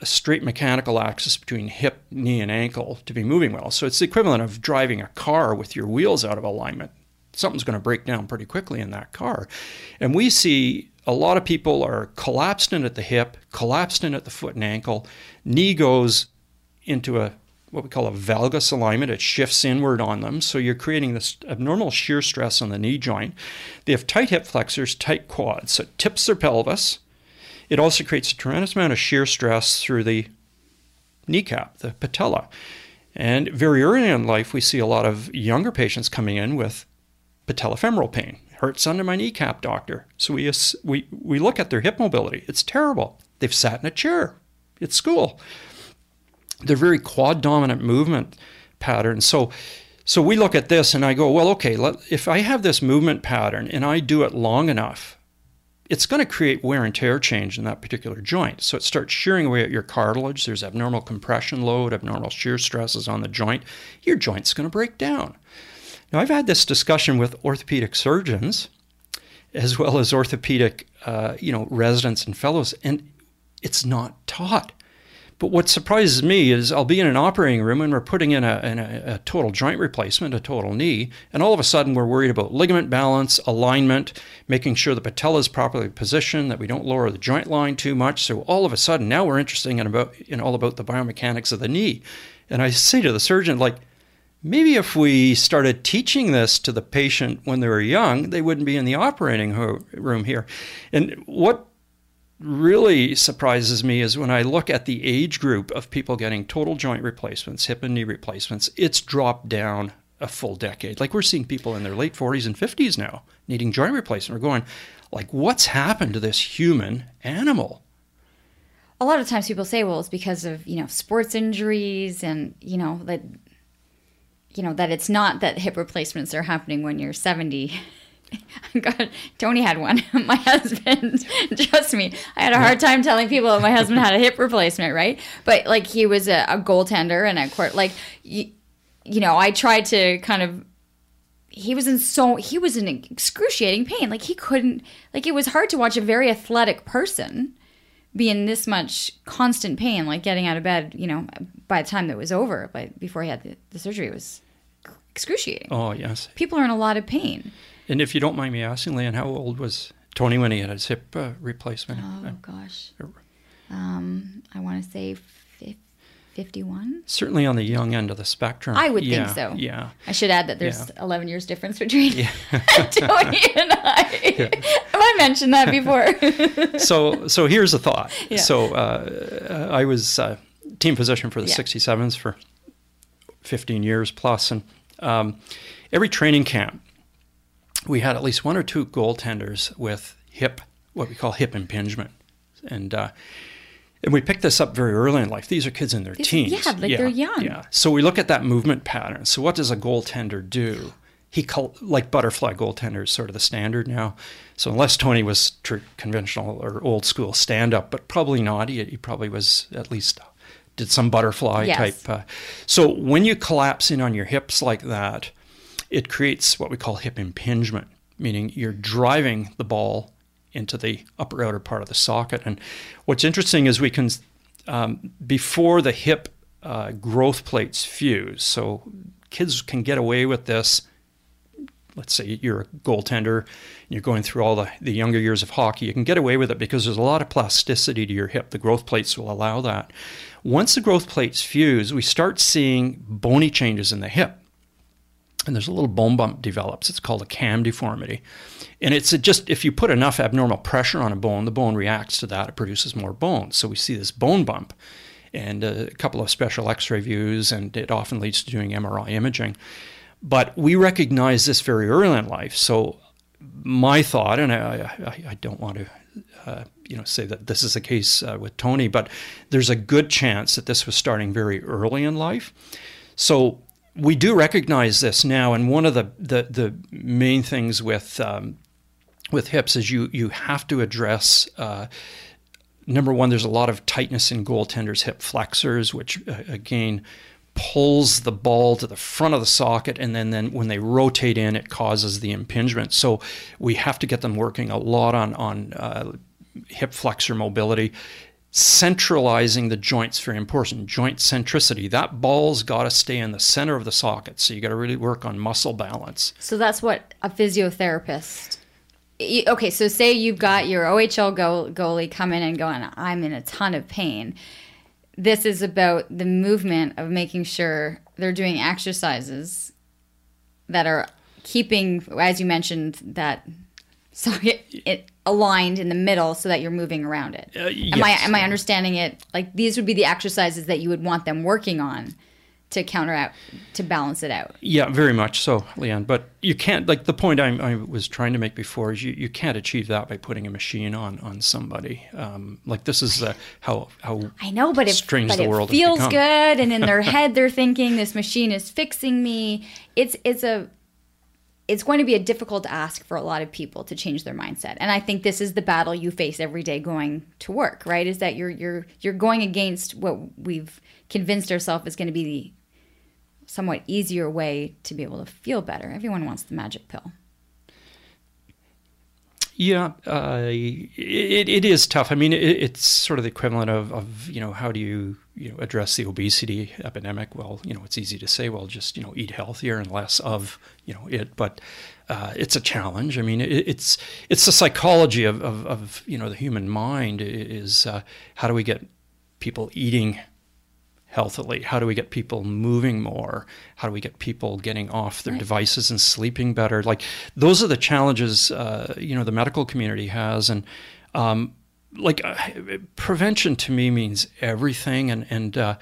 a straight mechanical axis between hip, knee, and ankle to be moving well. So it's the equivalent of driving a car with your wheels out of alignment. Something's going to break down pretty quickly in that car. And we see a lot of people are collapsed in at the hip, collapsed in at the foot and ankle. Knee goes into a what we call a valgus alignment. It shifts inward on them. So you're creating this abnormal shear stress on the knee joint. They have tight hip flexors, tight quads. So it tips their pelvis. It also creates a tremendous amount of shear stress through the kneecap, the patella. And very early in life, we see a lot of younger patients coming in with patellofemoral pain hurts under my kneecap, doctor. So we, we, we look at their hip mobility. It's terrible. They've sat in a chair at school. They're very quad dominant movement patterns. So, so we look at this and I go, well, okay, let, if I have this movement pattern and I do it long enough, it's going to create wear and tear change in that particular joint. So it starts shearing away at your cartilage. There's abnormal compression load, abnormal shear stresses on the joint. Your joint's going to break down. Now, I've had this discussion with orthopedic surgeons as well as orthopedic, uh, you know, residents and fellows, and it's not taught. But what surprises me is I'll be in an operating room and we're putting in, a, in a, a, total joint replacement, a total knee, and all of a sudden we're worried about ligament balance, alignment, making sure the patella is properly positioned, that we don't lower the joint line too much. So all of a sudden now we're interested in about in all about the biomechanics of the knee. And I say to the surgeon, like, maybe if we started teaching this to the patient when they were young, they wouldn't be in the operating room here. And what really surprises me is when I look at the age group of people getting total joint replacements, hip and knee replacements, it's dropped down a full decade. Like we're seeing people in their late 40s and 50s now needing joint replacement. We're going, like, what's happened to this human animal? A lot of times people say, well, it's because of, you know, sports injuries and, you know, that you know that it's not that hip replacements are happening when you're 70 God, Tony had one. my husband, trust me, I had a hard time telling people that my husband had a hip replacement, right? But like he was a, a goaltender and a court, like you, you know, I tried to kind of. He was in so he was in excruciating pain. Like he couldn't. Like it was hard to watch a very athletic person be in this much constant pain, like getting out of bed, you know, by the time that was over, but before he had the, the surgery, it was excruciating. Oh, yes. People are in a lot of pain. And if you don't mind me asking, Leanne, how old was Tony when he had his hip uh, replacement? Oh, gosh. Um, I want to say 51? Certainly on the young end of the spectrum. I would yeah, think so. Yeah. I should add that there's yeah. 11 years difference between yeah. Tony and I. Have I mentioned that before? so, so here's a thought. So, uh, I was uh, team physician for the 67s for 15 years plus, and um, every training camp, we had at least one or two goaltenders with hip, what we call hip impingement, and uh, and we picked this up very early in life. These are kids in their These, teens. Yeah, like yeah, they're young. Yeah. So we look at that movement pattern. So what does a goaltender do? He like butterfly goaltender is sort of the standard now. So unless Tony was tr- conventional or old school stand up, but probably not. He, he, probably was at least did some butterfly yes. type. Uh, so when you collapse in on your hips like that, it creates what we call hip impingement, meaning you're driving the ball into the upper outer part of the socket. And what's interesting is we can, um, before the hip uh, growth plates fuse, so kids can get away with this. Let's say you're a goaltender and you're going through all the, the younger years of hockey, you can get away with it because there's a lot of plasticity to your hip. The growth plates will allow that. Once the growth plates fuse, we start seeing bony changes in the hip and there's a little bone bump develops. It's called a cam deformity. And it's just if you put enough abnormal pressure on a bone, the bone reacts to that. It produces more bone. So we see this bone bump and a couple of special x ray views, and it often leads to doing MRI imaging. But we recognize this very early in life. So my thought, and I, I, I don't want to uh, you know say that this is the case uh, with Tony, but there's a good chance that this was starting very early in life. So we do recognize this now, and one of the the, the main things with um, with hips is you you have to address. Uh, number one, there's a lot of tightness in goaltenders' hip flexors, which uh, again pulls the ball to the front of the socket, and then, then when they rotate in, it causes the impingement. So we have to get them working a lot on on uh, hip flexor mobility centralizing the joints very important joint centricity. That ball's got to stay in the center of the socket so you got to really work on muscle balance. So that's what a physiotherapist okay so say you've got your ohl goalie coming and going i'm in a ton of pain. This is about the movement of making sure they're doing exercises that are keeping as you mentioned that so it, it aligned in the middle so that you're moving around it. Uh, yes. Am I am I understanding it? Like these would be the exercises that you would want them working on to counter out to balance it out. Yeah, very much so, Leanne. But you can't like the point I'm, i was trying to make before is you, you can't achieve that by putting a machine on on somebody. Um, like this is uh, how how I know, but it, strange but the it world feels good, and in their head they're thinking this machine is fixing me. It's it's a it's going to be a difficult ask for a lot of people to change their mindset. And I think this is the battle you face every day going to work, right? Is that you're you're you're going against what we've convinced ourselves is going to be the somewhat easier way to be able to feel better. Everyone wants the magic pill. Yeah, uh, it, it is tough. I mean, it, it's sort of the equivalent of, of, you know, how do you, you know, address the obesity epidemic? Well, you know, it's easy to say, well, just, you know, eat healthier and less of, you know, it. But uh, it's a challenge. I mean, it, it's it's the psychology of, of, of, you know, the human mind is uh, how do we get people eating healthily? How do we get people moving more? How do we get people getting off their right. devices and sleeping better? Like those are the challenges uh, you know the medical community has, and um, like uh, prevention to me means everything. And and uh,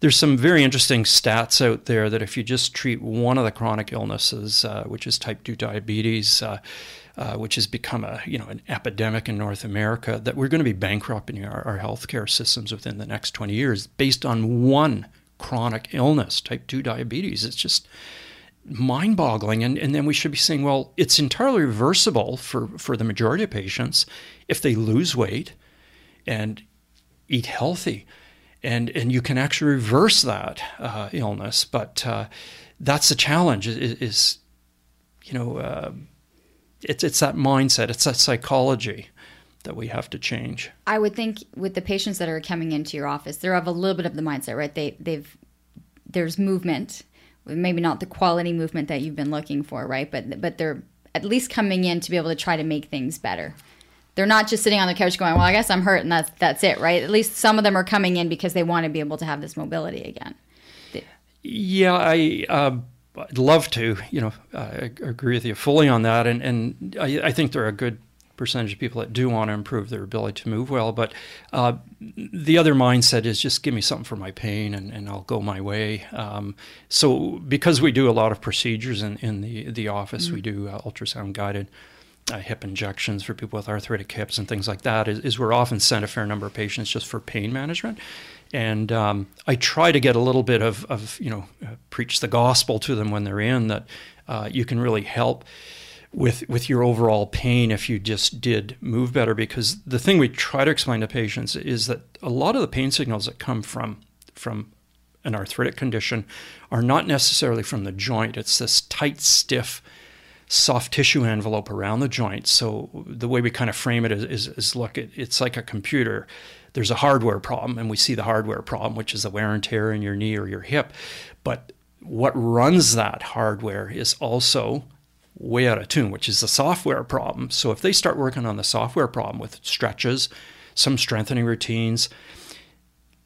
there's some very interesting stats out there that if you just treat one of the chronic illnesses, uh, which is type two diabetes uh, uh, which has become a you know an epidemic in North America, that we're going to be bankrupting our, our healthcare systems within the next 20 years based on one chronic illness, type 2 diabetes. It's just mind boggling. And, and then we should be saying, well, it's entirely reversible for, for the majority of patients if they lose weight and eat healthy. And, and you can actually reverse that uh, illness. But uh, that's the challenge is, is you know, uh, it's it's that mindset, it's that psychology that we have to change. I would think with the patients that are coming into your office, they're of a little bit of the mindset, right? They they've there's movement, maybe not the quality movement that you've been looking for, right? But but they're at least coming in to be able to try to make things better. They're not just sitting on the couch going, "Well, I guess I'm hurt and that's that's it," right? At least some of them are coming in because they want to be able to have this mobility again. Yeah, I uh, I'd love to, you know, I agree with you fully on that, and and I, I, think there are a good percentage of people that do want to improve their ability to move well. But uh, the other mindset is just give me something for my pain, and, and I'll go my way. Um, so because we do a lot of procedures in, in the the office, mm-hmm. we do uh, ultrasound guided. Uh, hip injections for people with arthritic hips and things like that is, is we're often sent a fair number of patients just for pain management and um, I try to get a little bit of, of you know, uh, preach the gospel to them when they're in that uh, you can really help with with your overall pain if you just did move better. Because the thing we try to explain to patients is that a lot of the pain signals that come from from an arthritic condition are not necessarily from the joint. It's this tight, stiff soft tissue envelope around the joint. So the way we kind of frame it is, is, is look, it, it's like a computer there's a hardware problem, and we see the hardware problem, which is the wear and tear in your knee or your hip. But what runs that hardware is also way out of tune, which is the software problem. So if they start working on the software problem with stretches, some strengthening routines,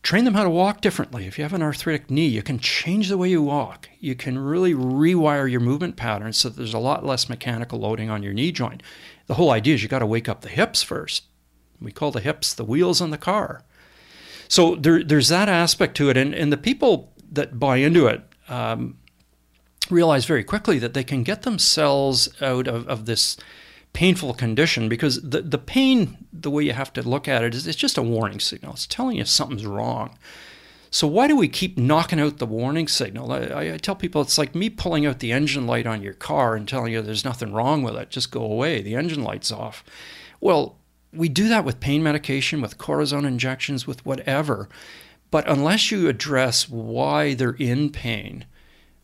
train them how to walk differently. If you have an arthritic knee, you can change the way you walk. You can really rewire your movement patterns so there's a lot less mechanical loading on your knee joint. The whole idea is you got to wake up the hips first. We call the hips the wheels on the car. So there, there's that aspect to it. And, and the people that buy into it um, realize very quickly that they can get themselves out of, of this painful condition because the, the pain, the way you have to look at it, is it's just a warning signal. It's telling you something's wrong. So why do we keep knocking out the warning signal? I, I, tell people it's like me pulling out the engine light on your car and telling you there's nothing wrong with it. Just go away. The engine light's off. Well, we do that with pain medication, with cortisone injections, with whatever. But unless you address why they're in pain,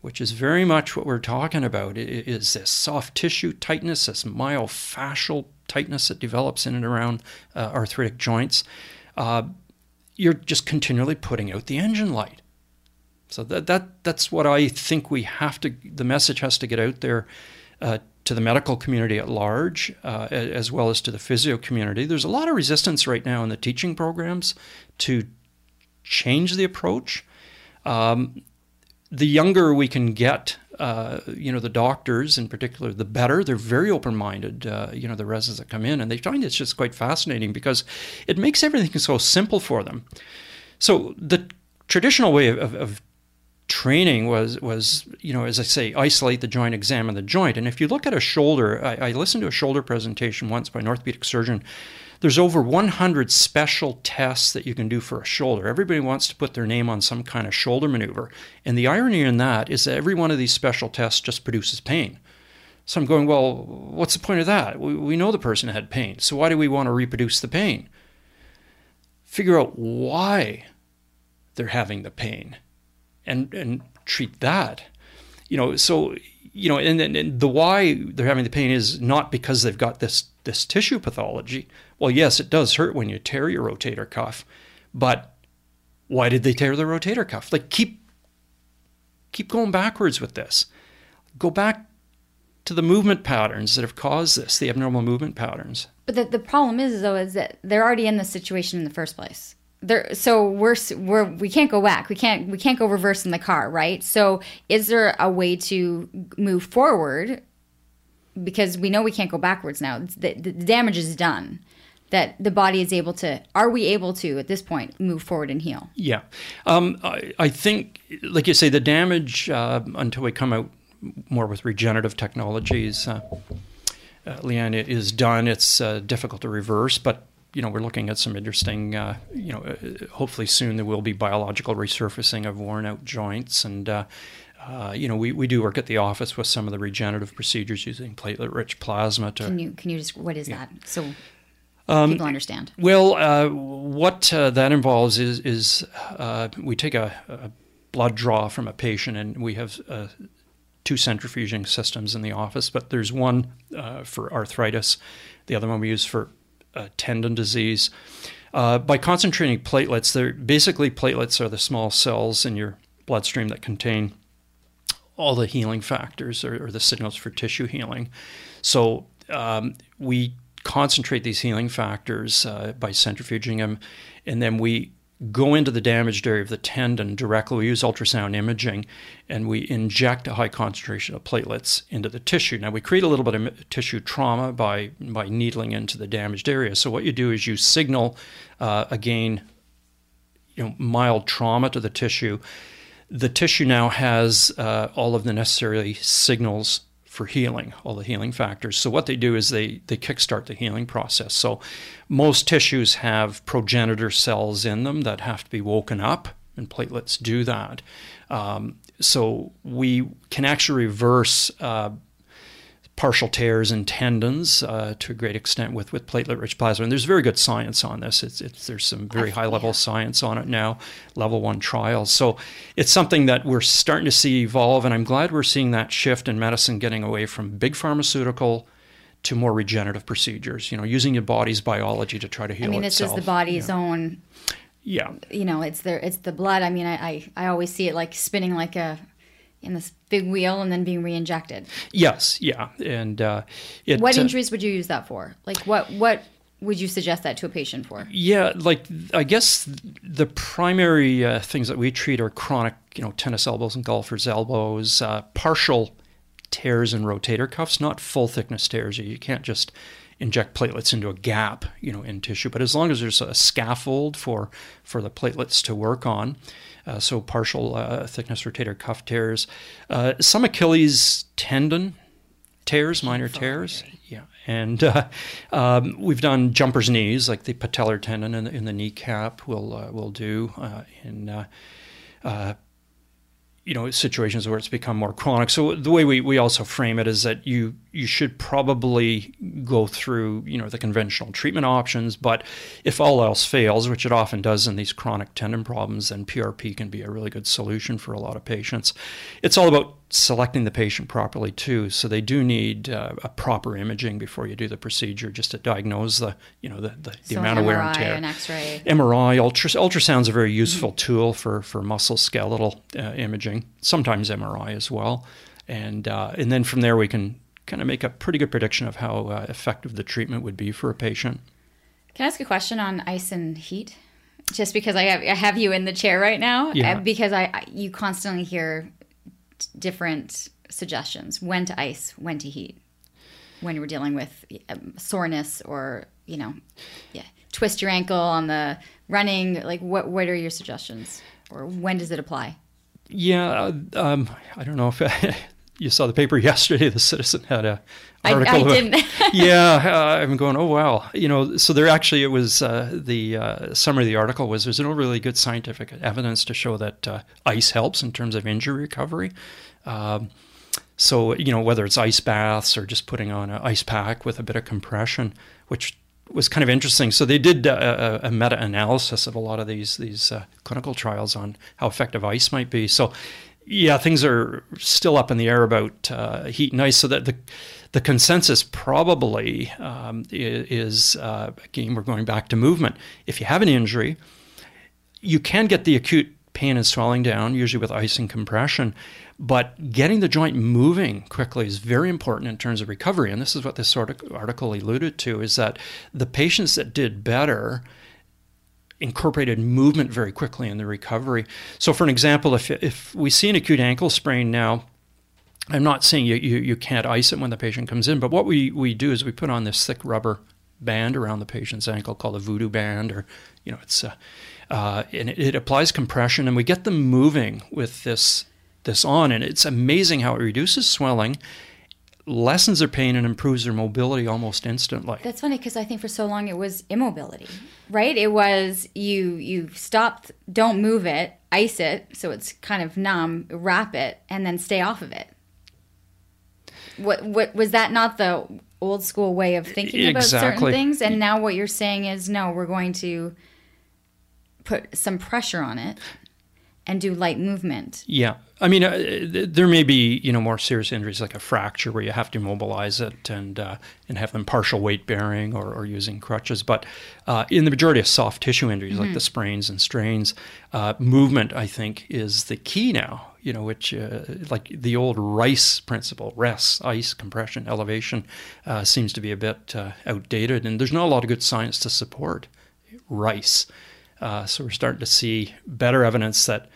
which is very much what we're talking about, is this soft tissue tightness, this myofascial tightness that develops in and around uh, arthritic joints, uh, you're just continually putting out the engine light. So that, that that's what I think we have to. The message has to get out there uh, to the medical community at large, uh, as well as to the physio community. There's a lot of resistance right now in the teaching programs to change the approach. Um, the younger we can get, uh, you know, the doctors in particular, the better. They're very open-minded. Uh, you know, the residents that come in, and they find it's just quite fascinating because it makes everything so simple for them. So the traditional way of, of, of training was was you know as I say isolate the joint, examine the joint. And if you look at a shoulder, I, I listened to a shoulder presentation once by an orthopedic surgeon. There's over 100 special tests that you can do for a shoulder. Everybody wants to put their name on some kind of shoulder maneuver, and the irony in that is that every one of these special tests just produces pain. So I'm going, well, what's the point of that? We, we know the person had pain, so why do we want to reproduce the pain? Figure out why they're having the pain and and treat that. You know, so you know, and, and, and the why they're having the pain is not because they've got this this tissue pathology. Well, yes, it does hurt when you tear your rotator cuff, but why did they tear the rotator cuff? Like keep keep going backwards with this. Go back to the movement patterns that have caused this, the abnormal movement patterns. But the, the problem is though is that they're already in this situation in the first place there so we're we're we can't go back we can't we can't go reverse in the car right so is there a way to move forward because we know we can't go backwards now. The, the damage is done. That the body is able to are we able to at this point move forward and heal? Yeah. Um, I, I, think like you say the damage uh, until we come out more with regenerative technologies uh, uh, leanne is done. It's uh, difficult to reverse but you know, we're looking at some interesting, uh, you know, uh, hopefully soon there will be biological resurfacing of worn out joints. And, uh, uh, you know, we, we do work at the office with some of the regenerative procedures using platelet rich plasma. To, can you, can you just, what is yeah. that? So um, people understand. Well, uh, what uh, that involves is, is we take a, a, blood draw from a patient and we have two centrifuging systems in the office, but there's one for arthritis, the other one we use for uh, tendon disease. Uh, by concentrating platelets, they're basically platelets are the small cells in your bloodstream that contain all the healing factors or, or the signals for tissue healing. So um, we concentrate these healing factors uh, by centrifuging them, and then we go into the damaged area of the tendon directly. We use ultrasound imaging and we inject a high concentration of platelets into the tissue. Now, we create a little bit of tissue trauma by, by needling into the damaged area. So, what you do is you signal, uh, again, you know, mild trauma to the tissue. The tissue now has uh, all of the necessary signals for healing, all the healing factors. So what they do is they they kickstart the healing process. So most tissues have progenitor cells in them that have to be woken up, and platelets do that. Um, so we can actually reverse uh, partial tears in tendons uh, to a great extent with, with platelet rich plasma. And there's very good science on this. It's, it's there's some very high level yeah. science on it now, level one trials. So it's something that we're starting to see evolve. And I'm glad we're seeing that shift in medicine getting away from big pharmaceutical to more regenerative procedures, you know, using your body's biology to try to heal I mean, itself. this is the body's yeah. own yeah you know it's the it's the blood i mean I, I i always see it like spinning like a in this big wheel and then being re-injected. Yes, yeah, and uh, it, what uh, injuries would you use that for? Like what what would you suggest that to a patient for? Yeah, like I guess the primary uh, things that we treat are chronic, you know, tennis elbows and golfers' elbows, uh, partial tears and rotator cuffs, not full thickness tears. You can't just inject platelets into a gap, you know, in tissue. But as long as there's a scaffold for for the platelets to work on, uh, so partial uh, thickness rotator cuff tears, uh, some Achilles tendon tears, minor tears. Yeah, and uh, um, we've done jumper's knees, like the patellar tendon in the, in the kneecap. We'll uh, we'll do uh, in you know situations where it's become more chronic. So the way we, we also frame it is that you you should probably go through you know the conventional treatment options, but if all else fails, which it often does in these chronic tendon problems, then PRP can be a really good solution for a lot of patients. It's all about selecting the patient properly too. So they do need uh, a proper imaging before you do the procedure, just to diagnose the you know the, the, the so amount of wear and tear. An X-ray. MRI, ultra, ultrasound is a very useful mm-hmm. tool for for musculoskeletal uh, imaging. Sometimes MRI as well, and uh, and then from there we can kind of make a pretty good prediction of how uh, effective the treatment would be for a patient. Can I ask a question on ice and heat? Just because I have I have you in the chair right now, yeah. Uh, because I, you constantly hear different suggestions when to ice, when to heat, when you're dealing with um, soreness or, you know, yeah, twist your ankle on the running. Like, what, what are your suggestions? Or when does it apply? Yeah, um, I don't know if you saw the paper yesterday. The Citizen had a article. I, I didn't. yeah, uh, I'm going. Oh wow, you know. So there actually, it was uh, the uh, summary of the article was there's no really good scientific evidence to show that uh, ice helps in terms of injury recovery. Um, so you know whether it's ice baths or just putting on an ice pack with a bit of compression, which was kind of interesting. So they did a, a meta-analysis of a lot of these these uh, clinical trials on how effective ice might be. So yeah, things are still up in the air about uh, heat and ice. So that the the consensus probably um, is uh, again we're going back to movement. If you have an injury, you can get the acute pain and swelling down, usually with ice and compression. But getting the joint moving quickly is very important in terms of recovery. And this is what this sort of article alluded to: is that the patients that did better incorporated movement very quickly in the recovery. So, for an example, if, if we see an acute ankle sprain now, I'm not saying you, you, you can't ice it when the patient comes in, but what we, we do is we put on this thick rubber band around the patient's ankle called a voodoo band, or, you know, it's, uh, and it, it applies compression, and we get them moving with this, this on, and it's amazing how it reduces swelling lessens their pain and improves their mobility almost instantly. That's funny because I think for so long it was immobility, right? It was you you stop, don't move it, ice it so it's kind of numb, wrap it, and then stay off of it. What what was that not the old school way of thinking about certain things? And now what you're saying is no, we're going to put some pressure on it and do light movement. Yeah. I mean, uh, there may be you know more serious injuries like a fracture where you have to mobilize it and uh, and have them partial weight bearing or, or using crutches. But uh, in the majority of soft tissue injuries mm-hmm. like the sprains and strains, uh, movement I think is the key now. You know, which uh, like the old Rice principle, rest, ice, compression, elevation, uh, seems to be a bit outdated, and there's not a lot of good science to support Rice. so we're starting to see better evidence that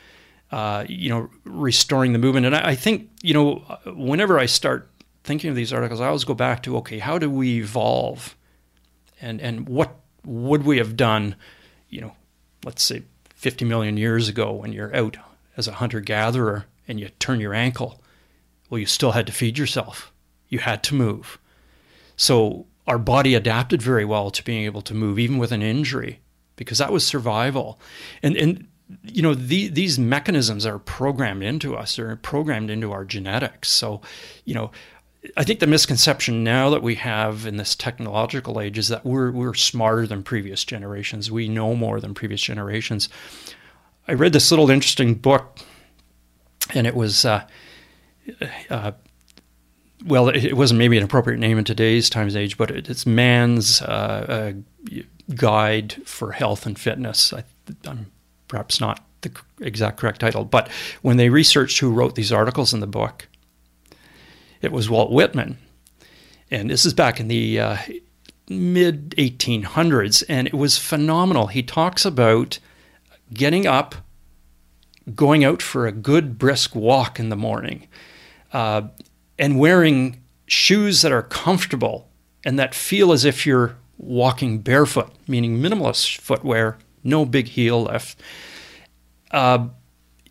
uh, you know, restoring the movement. And I, I, think, you know, whenever I start thinking of these articles, I always go back to, okay, how do we evolve? And, and what would we have done, you know, let's say 50 million years ago when you're out as a hunter gatherer and you turn your ankle? Well, you still had to feed yourself, you had to move. So our body adapted very well to being able to move, even with an injury, because that was survival. And, and you know the, these mechanisms are programmed into us. They're programmed into our genetics. So you know i think the misconception now that we have in this technological age is that we're, we're smarter than previous generations. We know more than previous generations. I read this little interesting book and it was uh, uh, well, it, wasn't maybe an appropriate name in today's times age, but it's man's uh, uh, guide for health and fitness. I, am perhaps not the exact correct title, but when they researched who wrote these articles in the book, it was Walt Whitman. And this is back in the uh, mid 1800s, and it was phenomenal. He talks about getting up, going out for a good brisk walk in the morning, uh, and wearing shoes that are comfortable and that feel as if you're walking barefoot, meaning minimalist footwear no big heel left. Uh,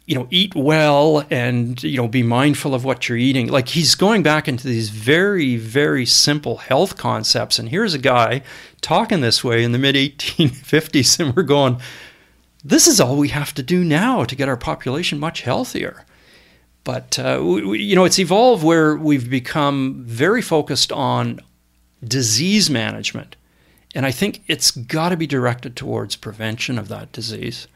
you know, eat well and, you know, be mindful of what you're eating. Like he's going back into these very, very simple health concepts. And here's a guy talking this way in the mid 1850s, and we're going, this is all we have to do now to get our population much healthier. But, uh, we, you know, it's evolved where we've become very focused on disease management and I think it's got to be directed towards prevention of that disease.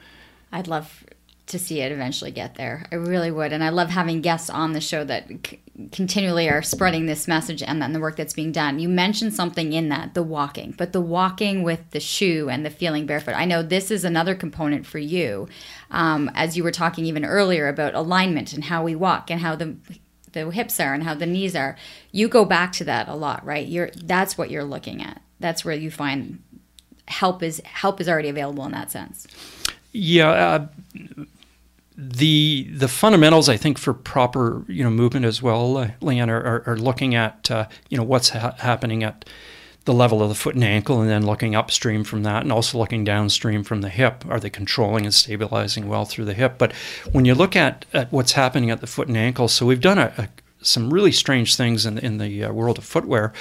I'd love to see it eventually get there. I really would. And I love having guests on the show that c- continually are spreading this message and then the work that's being done. You mentioned something in that, the walking, but the walking with the shoe and the feeling barefoot. I know this is another component for you. Um, as you were talking even earlier about alignment and how we walk and how the the hips are and how the knees are. You go back to that a lot, right? You're that's what you're looking at that's where you find help is help is already available in that sense. Yeah, uh, the the fundamentals I think for proper you know movement as well, uh, Leanne, are, are, are, looking at uh, you know what's ha- happening at the level of the foot and ankle, and then looking upstream from that, and also looking downstream from the hip. Are they controlling and stabilizing well through the hip? But when you look at, at what's happening at the foot and ankle, so we've done a, a, some really strange things in in the uh, world of footwear,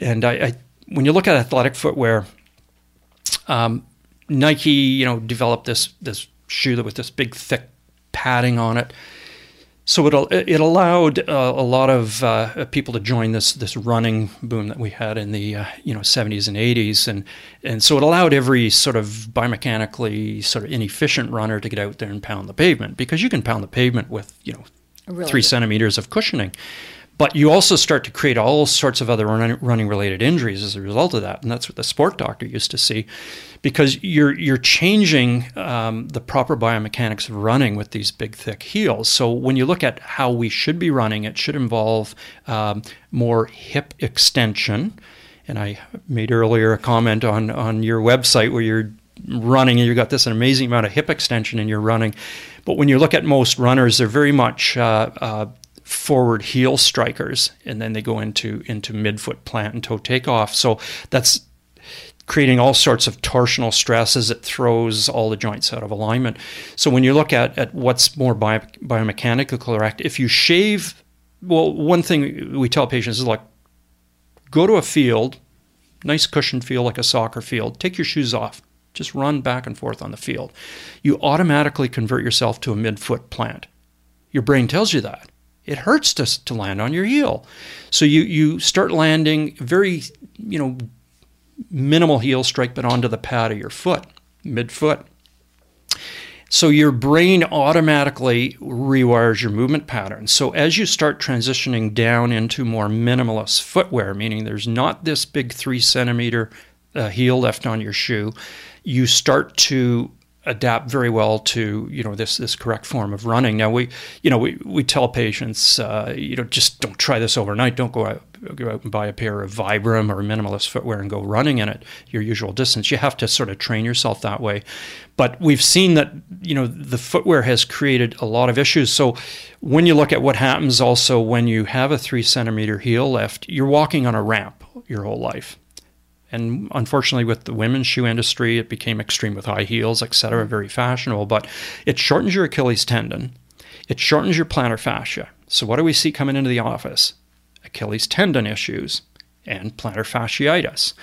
and I, I when you look at athletic footwear, um, Nike, you know, developed this this shoe that with this big thick padding on it. So it it allowed uh, a lot of uh, people to join this this running boom that we had in the uh, you know 70s and 80s, and and so it allowed every sort of biomechanically sort of inefficient runner to get out there and pound the pavement because you can pound the pavement with you know really? three centimeters of cushioning. But you also start to create all sorts of other running related injuries as a result of that, and that's what the sport doctor used to see, because you're you're changing um, the proper biomechanics of running with these big thick heels. So when you look at how we should be running, it should involve um, more hip extension. And I made earlier a comment on on your website where you're running and you've got this amazing amount of hip extension and you're running. But when you look at most runners, they're very much uh, uh, forward heel strikers, and then they go into into midfoot plant and toe takeoff. So that's creating all sorts of torsional stresses. it throws all the joints out of alignment. So when you look at, at what's more bio, biomechanical correct, if you shave, well, one thing we tell patients is like, go to a field, nice cushioned field like a soccer field, take your shoes off, just run back and forth on the field. You automatically convert yourself to a midfoot plant. Your brain tells you that. It hurts to, to land on your heel. So you, you start landing very, you know, minimal heel strike, but onto the pad of your foot, midfoot. So your brain automatically rewires your movement pattern. So as you start transitioning down into more minimalist footwear, meaning there's not this big three centimeter uh, heel left on your shoe, you start to adapt very well to you know this this correct form of running. Now we you know we, we tell patients uh, you know just don't try this overnight. Don't go out go out and buy a pair of Vibram or minimalist footwear and go running in it your usual distance. You have to sort of train yourself that way. But we've seen that you know the footwear has created a lot of issues. So when you look at what happens also when you have a three centimeter heel lift, you're walking on a ramp your whole life and unfortunately, with the women's shoe industry, it became extreme with high heels, etc., mm-hmm. very fashionable. But it shortens your Achilles tendon, it shortens your plantar fascia. So, what do we see coming into the office? Achilles tendon issues and plantar fasciitis.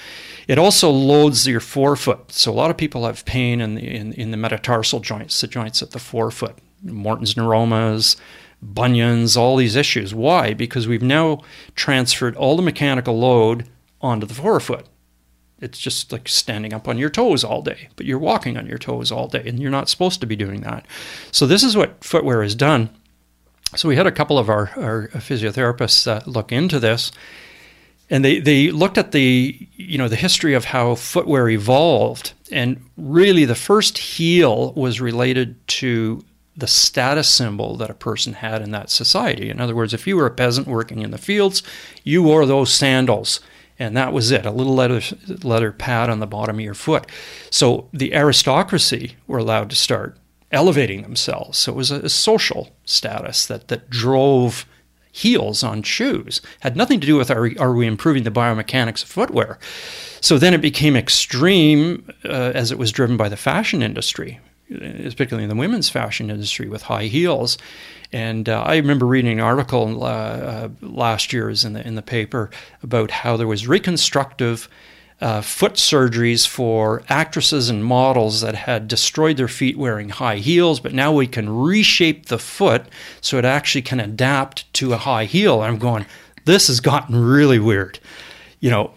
It also loads your forefoot. So, a lot of people have pain in the, in, in the metatarsal joints, the joints at the forefoot, Morton's neuromas, bunions, all these issues. Why? Because we've now transferred all the mechanical load onto the forefoot. It's just like standing up on your toes all day, but you're walking on your toes all day, and you're not supposed to be doing that. So, this is what footwear has done. So, we had a couple of our, our physiotherapists uh, look into this, and they, they looked at the you know the history of how footwear evolved, and really the first heel was related to the status symbol that a person had in that society. In other words, if you were a peasant working in the fields, you wore those sandals and that was it a little leather, leather pad on the bottom of your foot. So the aristocracy were allowed to start elevating themselves. So it was a, a social status that, that drove heels on shoes. Had nothing to do with are, are we improving the biomechanics of footwear. So then it became extreme uh, as it was driven by the fashion industry, particularly in the women's fashion industry with high heels. And uh, I remember reading an article uh, uh, last year in the in the paper about how there was reconstructive uh, foot surgeries for actresses and models that had destroyed their feet wearing high heels, but now we can reshape the foot so it actually can adapt to a high heel. And I'm going, this has gotten really weird, you know.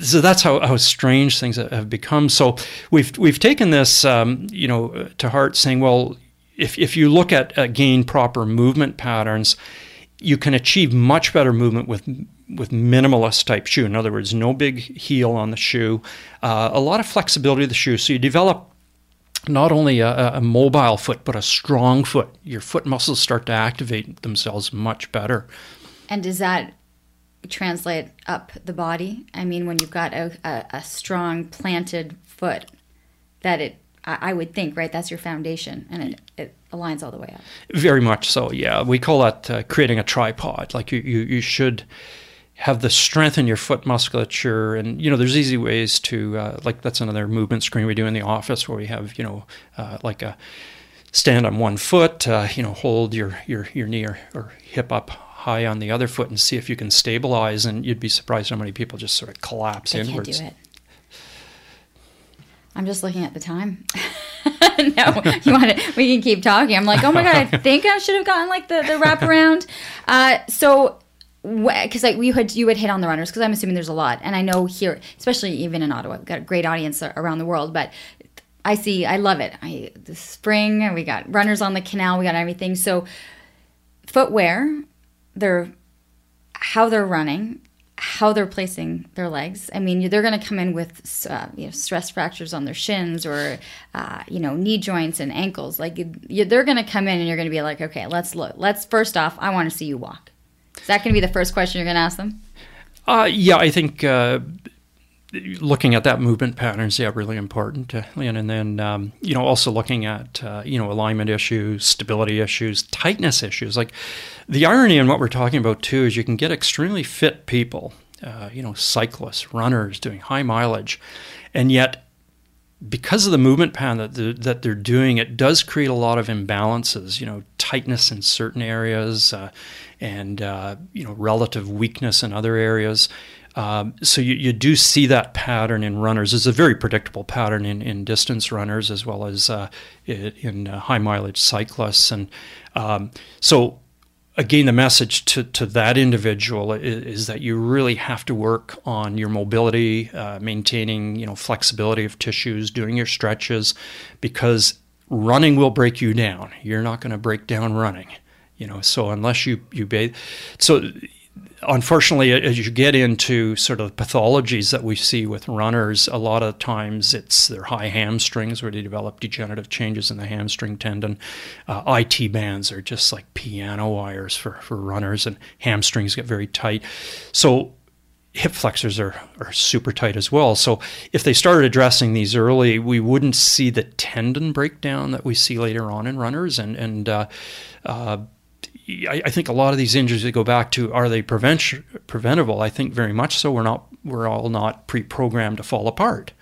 So that's how, how strange things have become. So we've we've taken this, um, you know, to heart, saying, well, if, if you look at again proper movement patterns, you can achieve much better movement with with minimalist type shoe. In other words, no big heel on the shoe, uh, a lot of flexibility of the shoe. So you develop not only a, a, mobile foot but a strong foot. Your foot muscles start to activate themselves much better. And does that translate up the body? I mean, when you've got a, a, a strong planted foot, that it I, would think, right? That's your foundation, and it, it aligns all the way up. Very much so. Yeah, we call that uh, creating a tripod. Like you, you, you should have the strength in your foot musculature, and you know, there's easy ways to uh, like that's another movement screen we do in the office where we have you know uh, like a stand on one foot, uh, you know, hold your your your knee or, or hip up high on the other foot and see if you can stabilize, and you'd be surprised how many people just sort of collapse they inwards. Can't do it. I'm just looking at the time. no, you want to? We can keep talking. I'm like, oh my god, I think I should have gotten like the the wraparound. Uh, so because like we had you had hit on the runners because I'm assuming there's a lot, and I know here, especially even in Ottawa, we've got a great audience around the world. But I see, I love it. I the spring, we got runners on the canal, we got everything. So footwear, they're how they're running how they're placing their legs. I mean, they're going to come in with uh, you know, stress fractures on their shins or uh, you know knee joints and ankles. Like you, they're going to come in and you're going to be like, okay, let's look. Let's first off, I want to see you walk. Is that going to be the first question you're going to ask them? Uh, yeah, I think uh, looking at that movement patterns, yeah, really important. And, and then, um, you know, also looking at, uh, you know, alignment issues, stability issues, tightness issues. Like the irony in what we're talking about too is you can get extremely fit people, uh, you know, cyclists, runners doing high mileage, and yet because of the movement pattern that they're, that they're doing, it does create a lot of imbalances. You know, tightness in certain areas, uh, and uh, you know, relative weakness in other areas. Um, so you, you do see that pattern in runners. It's a very predictable pattern in, in distance runners as well as uh, in uh, high mileage cyclists. And um, so again, the message to, to that individual is, is, that you really have to work on your mobility, uh, maintaining you know flexibility of tissues, doing your stretches, because running will break you down. You're not going to break down running, you know. So unless you you bathe, so unfortunately, as you get into sort of pathologies that we see with runners, a lot of times it's their high hamstrings where they develop degenerative changes in the hamstring tendon. Uh, IT bands are just like piano wires for, for runners, and hamstrings get very tight. So hip flexors are, are super tight as well. So if they started addressing these early, we wouldn't see the tendon breakdown that we see later on in runners. And, and uh, uh, I, I, think a lot of these injuries that go back to are they prevent, preventable? I think very much so. We're not we're all not pre-programmed to fall apart.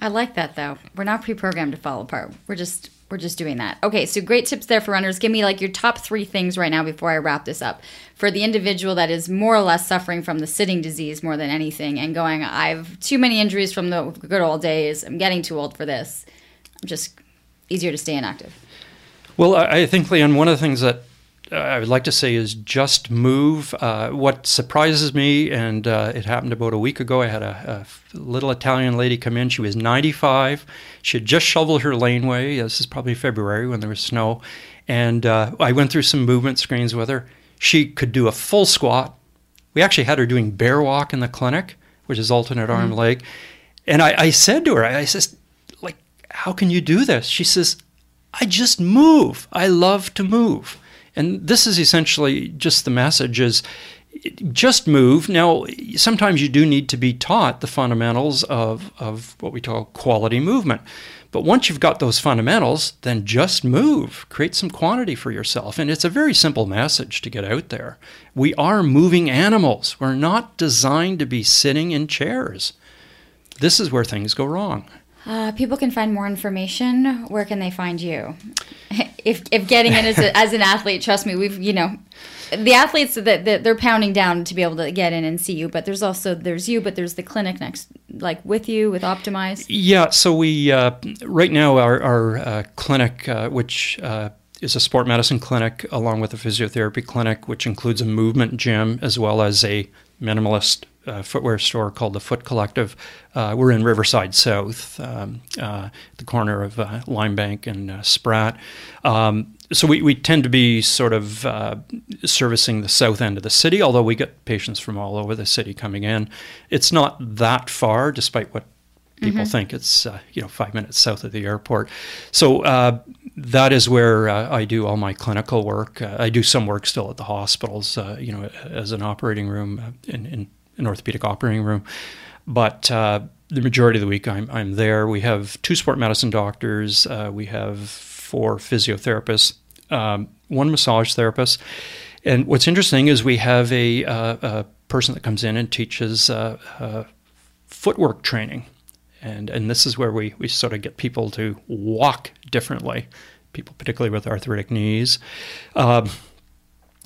I like that though. We're not pre-programmed to fall apart. We're just we're just doing that. Okay, so great tips there for runners. Give me like your top three things right now before I wrap this up. For the individual that is more or less suffering from the sitting disease more than anything and going, I've too many injuries from the good old days. I'm getting too old for this. I'm just easier to stay inactive. Well, I think, Leanne, one of the things that I would like to say is just move. Uh, what surprises me, and uh, it happened about a week ago, I had a, a, little Italian lady come in. She was 95. She had just shoveled her laneway. This is probably February when there was snow. And uh, I went through some movement screens with her. She could do a full squat. We actually had her doing bear walk in the clinic, which is alternate arm mm-hmm. leg. And I, I said to her, I says, like, how can you do this? She says, I just move. I love to move. And this is essentially just the message is just move. Now, sometimes you do need to be taught the fundamentals of, of what we call quality movement. But once you've got those fundamentals, then just move. Create some quantity for yourself. And it's a very simple message to get out there. We are moving animals. We're not designed to be sitting in chairs. This is where things go wrong. Uh, people can find more information. Where can they find you? if if getting in as, a, as an athlete, trust me, we've you know, the athletes that, they're pounding down to be able to get in and see you. But there's also there's you, but there's the clinic next, like with you with Optimize. Yeah. So we uh, right now our our uh, clinic, uh, which uh, is a sport medicine clinic along with a physiotherapy clinic, which includes a movement gym as well as a minimalist uh, footwear store called the Foot Collective. Uh, we're in Riverside South, um, uh, the corner of uh, Limebank and uh, Spratt. Um, so we, we tend to be sort of uh, servicing the south end of the city, although we get patients from all over the city coming in. It's not that far, despite what people mm-hmm. think it's uh, you know five minutes south of the airport. So uh, that is where uh, I do all my clinical work. I do some work still at the hospitals, you know, as an operating room in, in an orthopedic operating room. But uh, the majority of the week, I'm, I'm there. We have two sport medicine doctors. Uh, we have four physiotherapists, um, one massage therapist. And what's interesting is we have a, uh, a person that comes in and teaches uh, uh, footwork training. And, and this is where we, we sort of get people to walk differently, people particularly with arthritic knees. Um,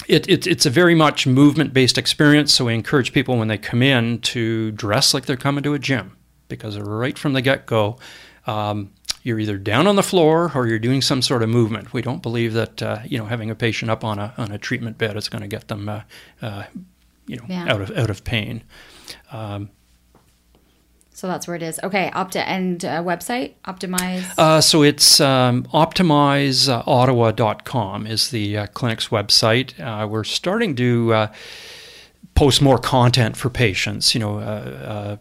it, it, it's a very much movement based experience. So we encourage people when they come in to dress like they're coming to a gym because right from the get go, um, you're either down on the floor or you're doing some sort of movement. We don't believe that uh, you know having a patient up on a on a treatment bed is going to get them uh, uh, you know yeah. out of out of pain. Um, so that's where it is. Okay, Opta and uh, website optimize. Uh, so it's um, optimizeottawa.com is the uh, clinic's website. Uh, we're starting to uh, post more content for patients. You know, uh,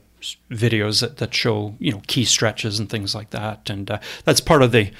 videos that, that show you know key stretches and things like that, and that's part of the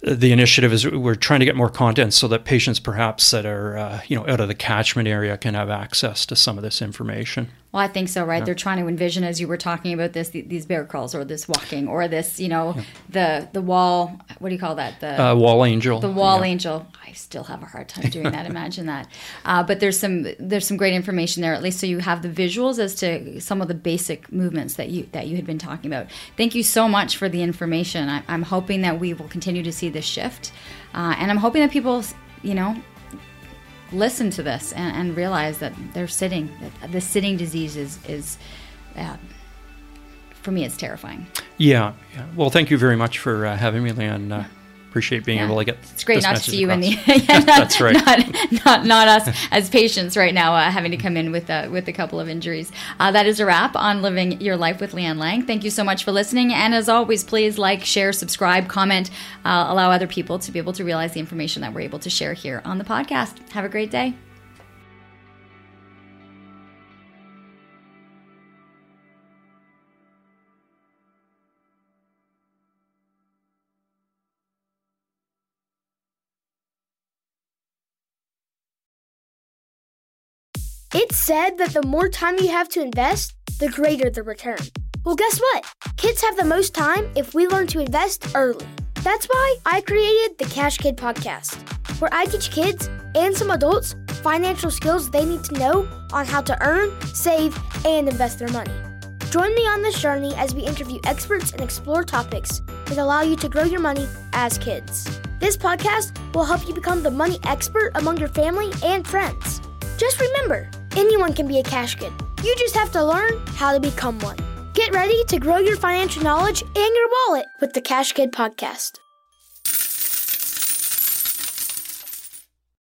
the initiative is we're trying to get more content so that patients perhaps that are you know out of the catchment area can have access to some of this information. Well, I think so, right? Yeah. They're trying to envision, as you were talking about this, these bear crawls or this walking or this, you know, yeah. the the wall. What do you call that? The uh, wall angel. The wall yeah. angel. I still have a hard time doing that. Imagine that. Uh, but there's some there's some great information there, at least, so you have the visuals as to some of the basic movements that you that you had been talking about. Thank you so much for the information. I, am hoping that we will continue to see this shift, uh, and I'm hoping that people, you know, listen to this and, and realize that they're sitting. That the sitting disease is is. Uh, for me, it's terrifying. Yeah, yeah. Well, thank you very much for uh, having me, Leanne. Uh, appreciate being yeah. able to get. It's great not to see you in the. yeah, not, That's right. Not, not, not us as patients right now, uh, having to come in with uh, with a couple of injuries. Uh, that is a wrap on living your life with Leanne Lang. Thank you so much for listening, and as always, please like, share, subscribe, comment, uh, allow other people to be able to realize the information that we're able to share here on the podcast. Have a great day. It's said that the more time you have to invest, the greater the return. Well, guess what? Kids have the most time if we learn to invest early. That's why I created the Cash Kid podcast, where I teach kids and some adults financial skills they need to know on how to earn, save, and invest their money. Join me on this journey as we interview experts and explore topics that allow you to grow your money as kids. This podcast will help you become the money expert among your family and friends. Just remember, Anyone can be a cash kid. You just have to learn how to become one. Get ready to grow your financial knowledge and your wallet with the Cash Kid podcast.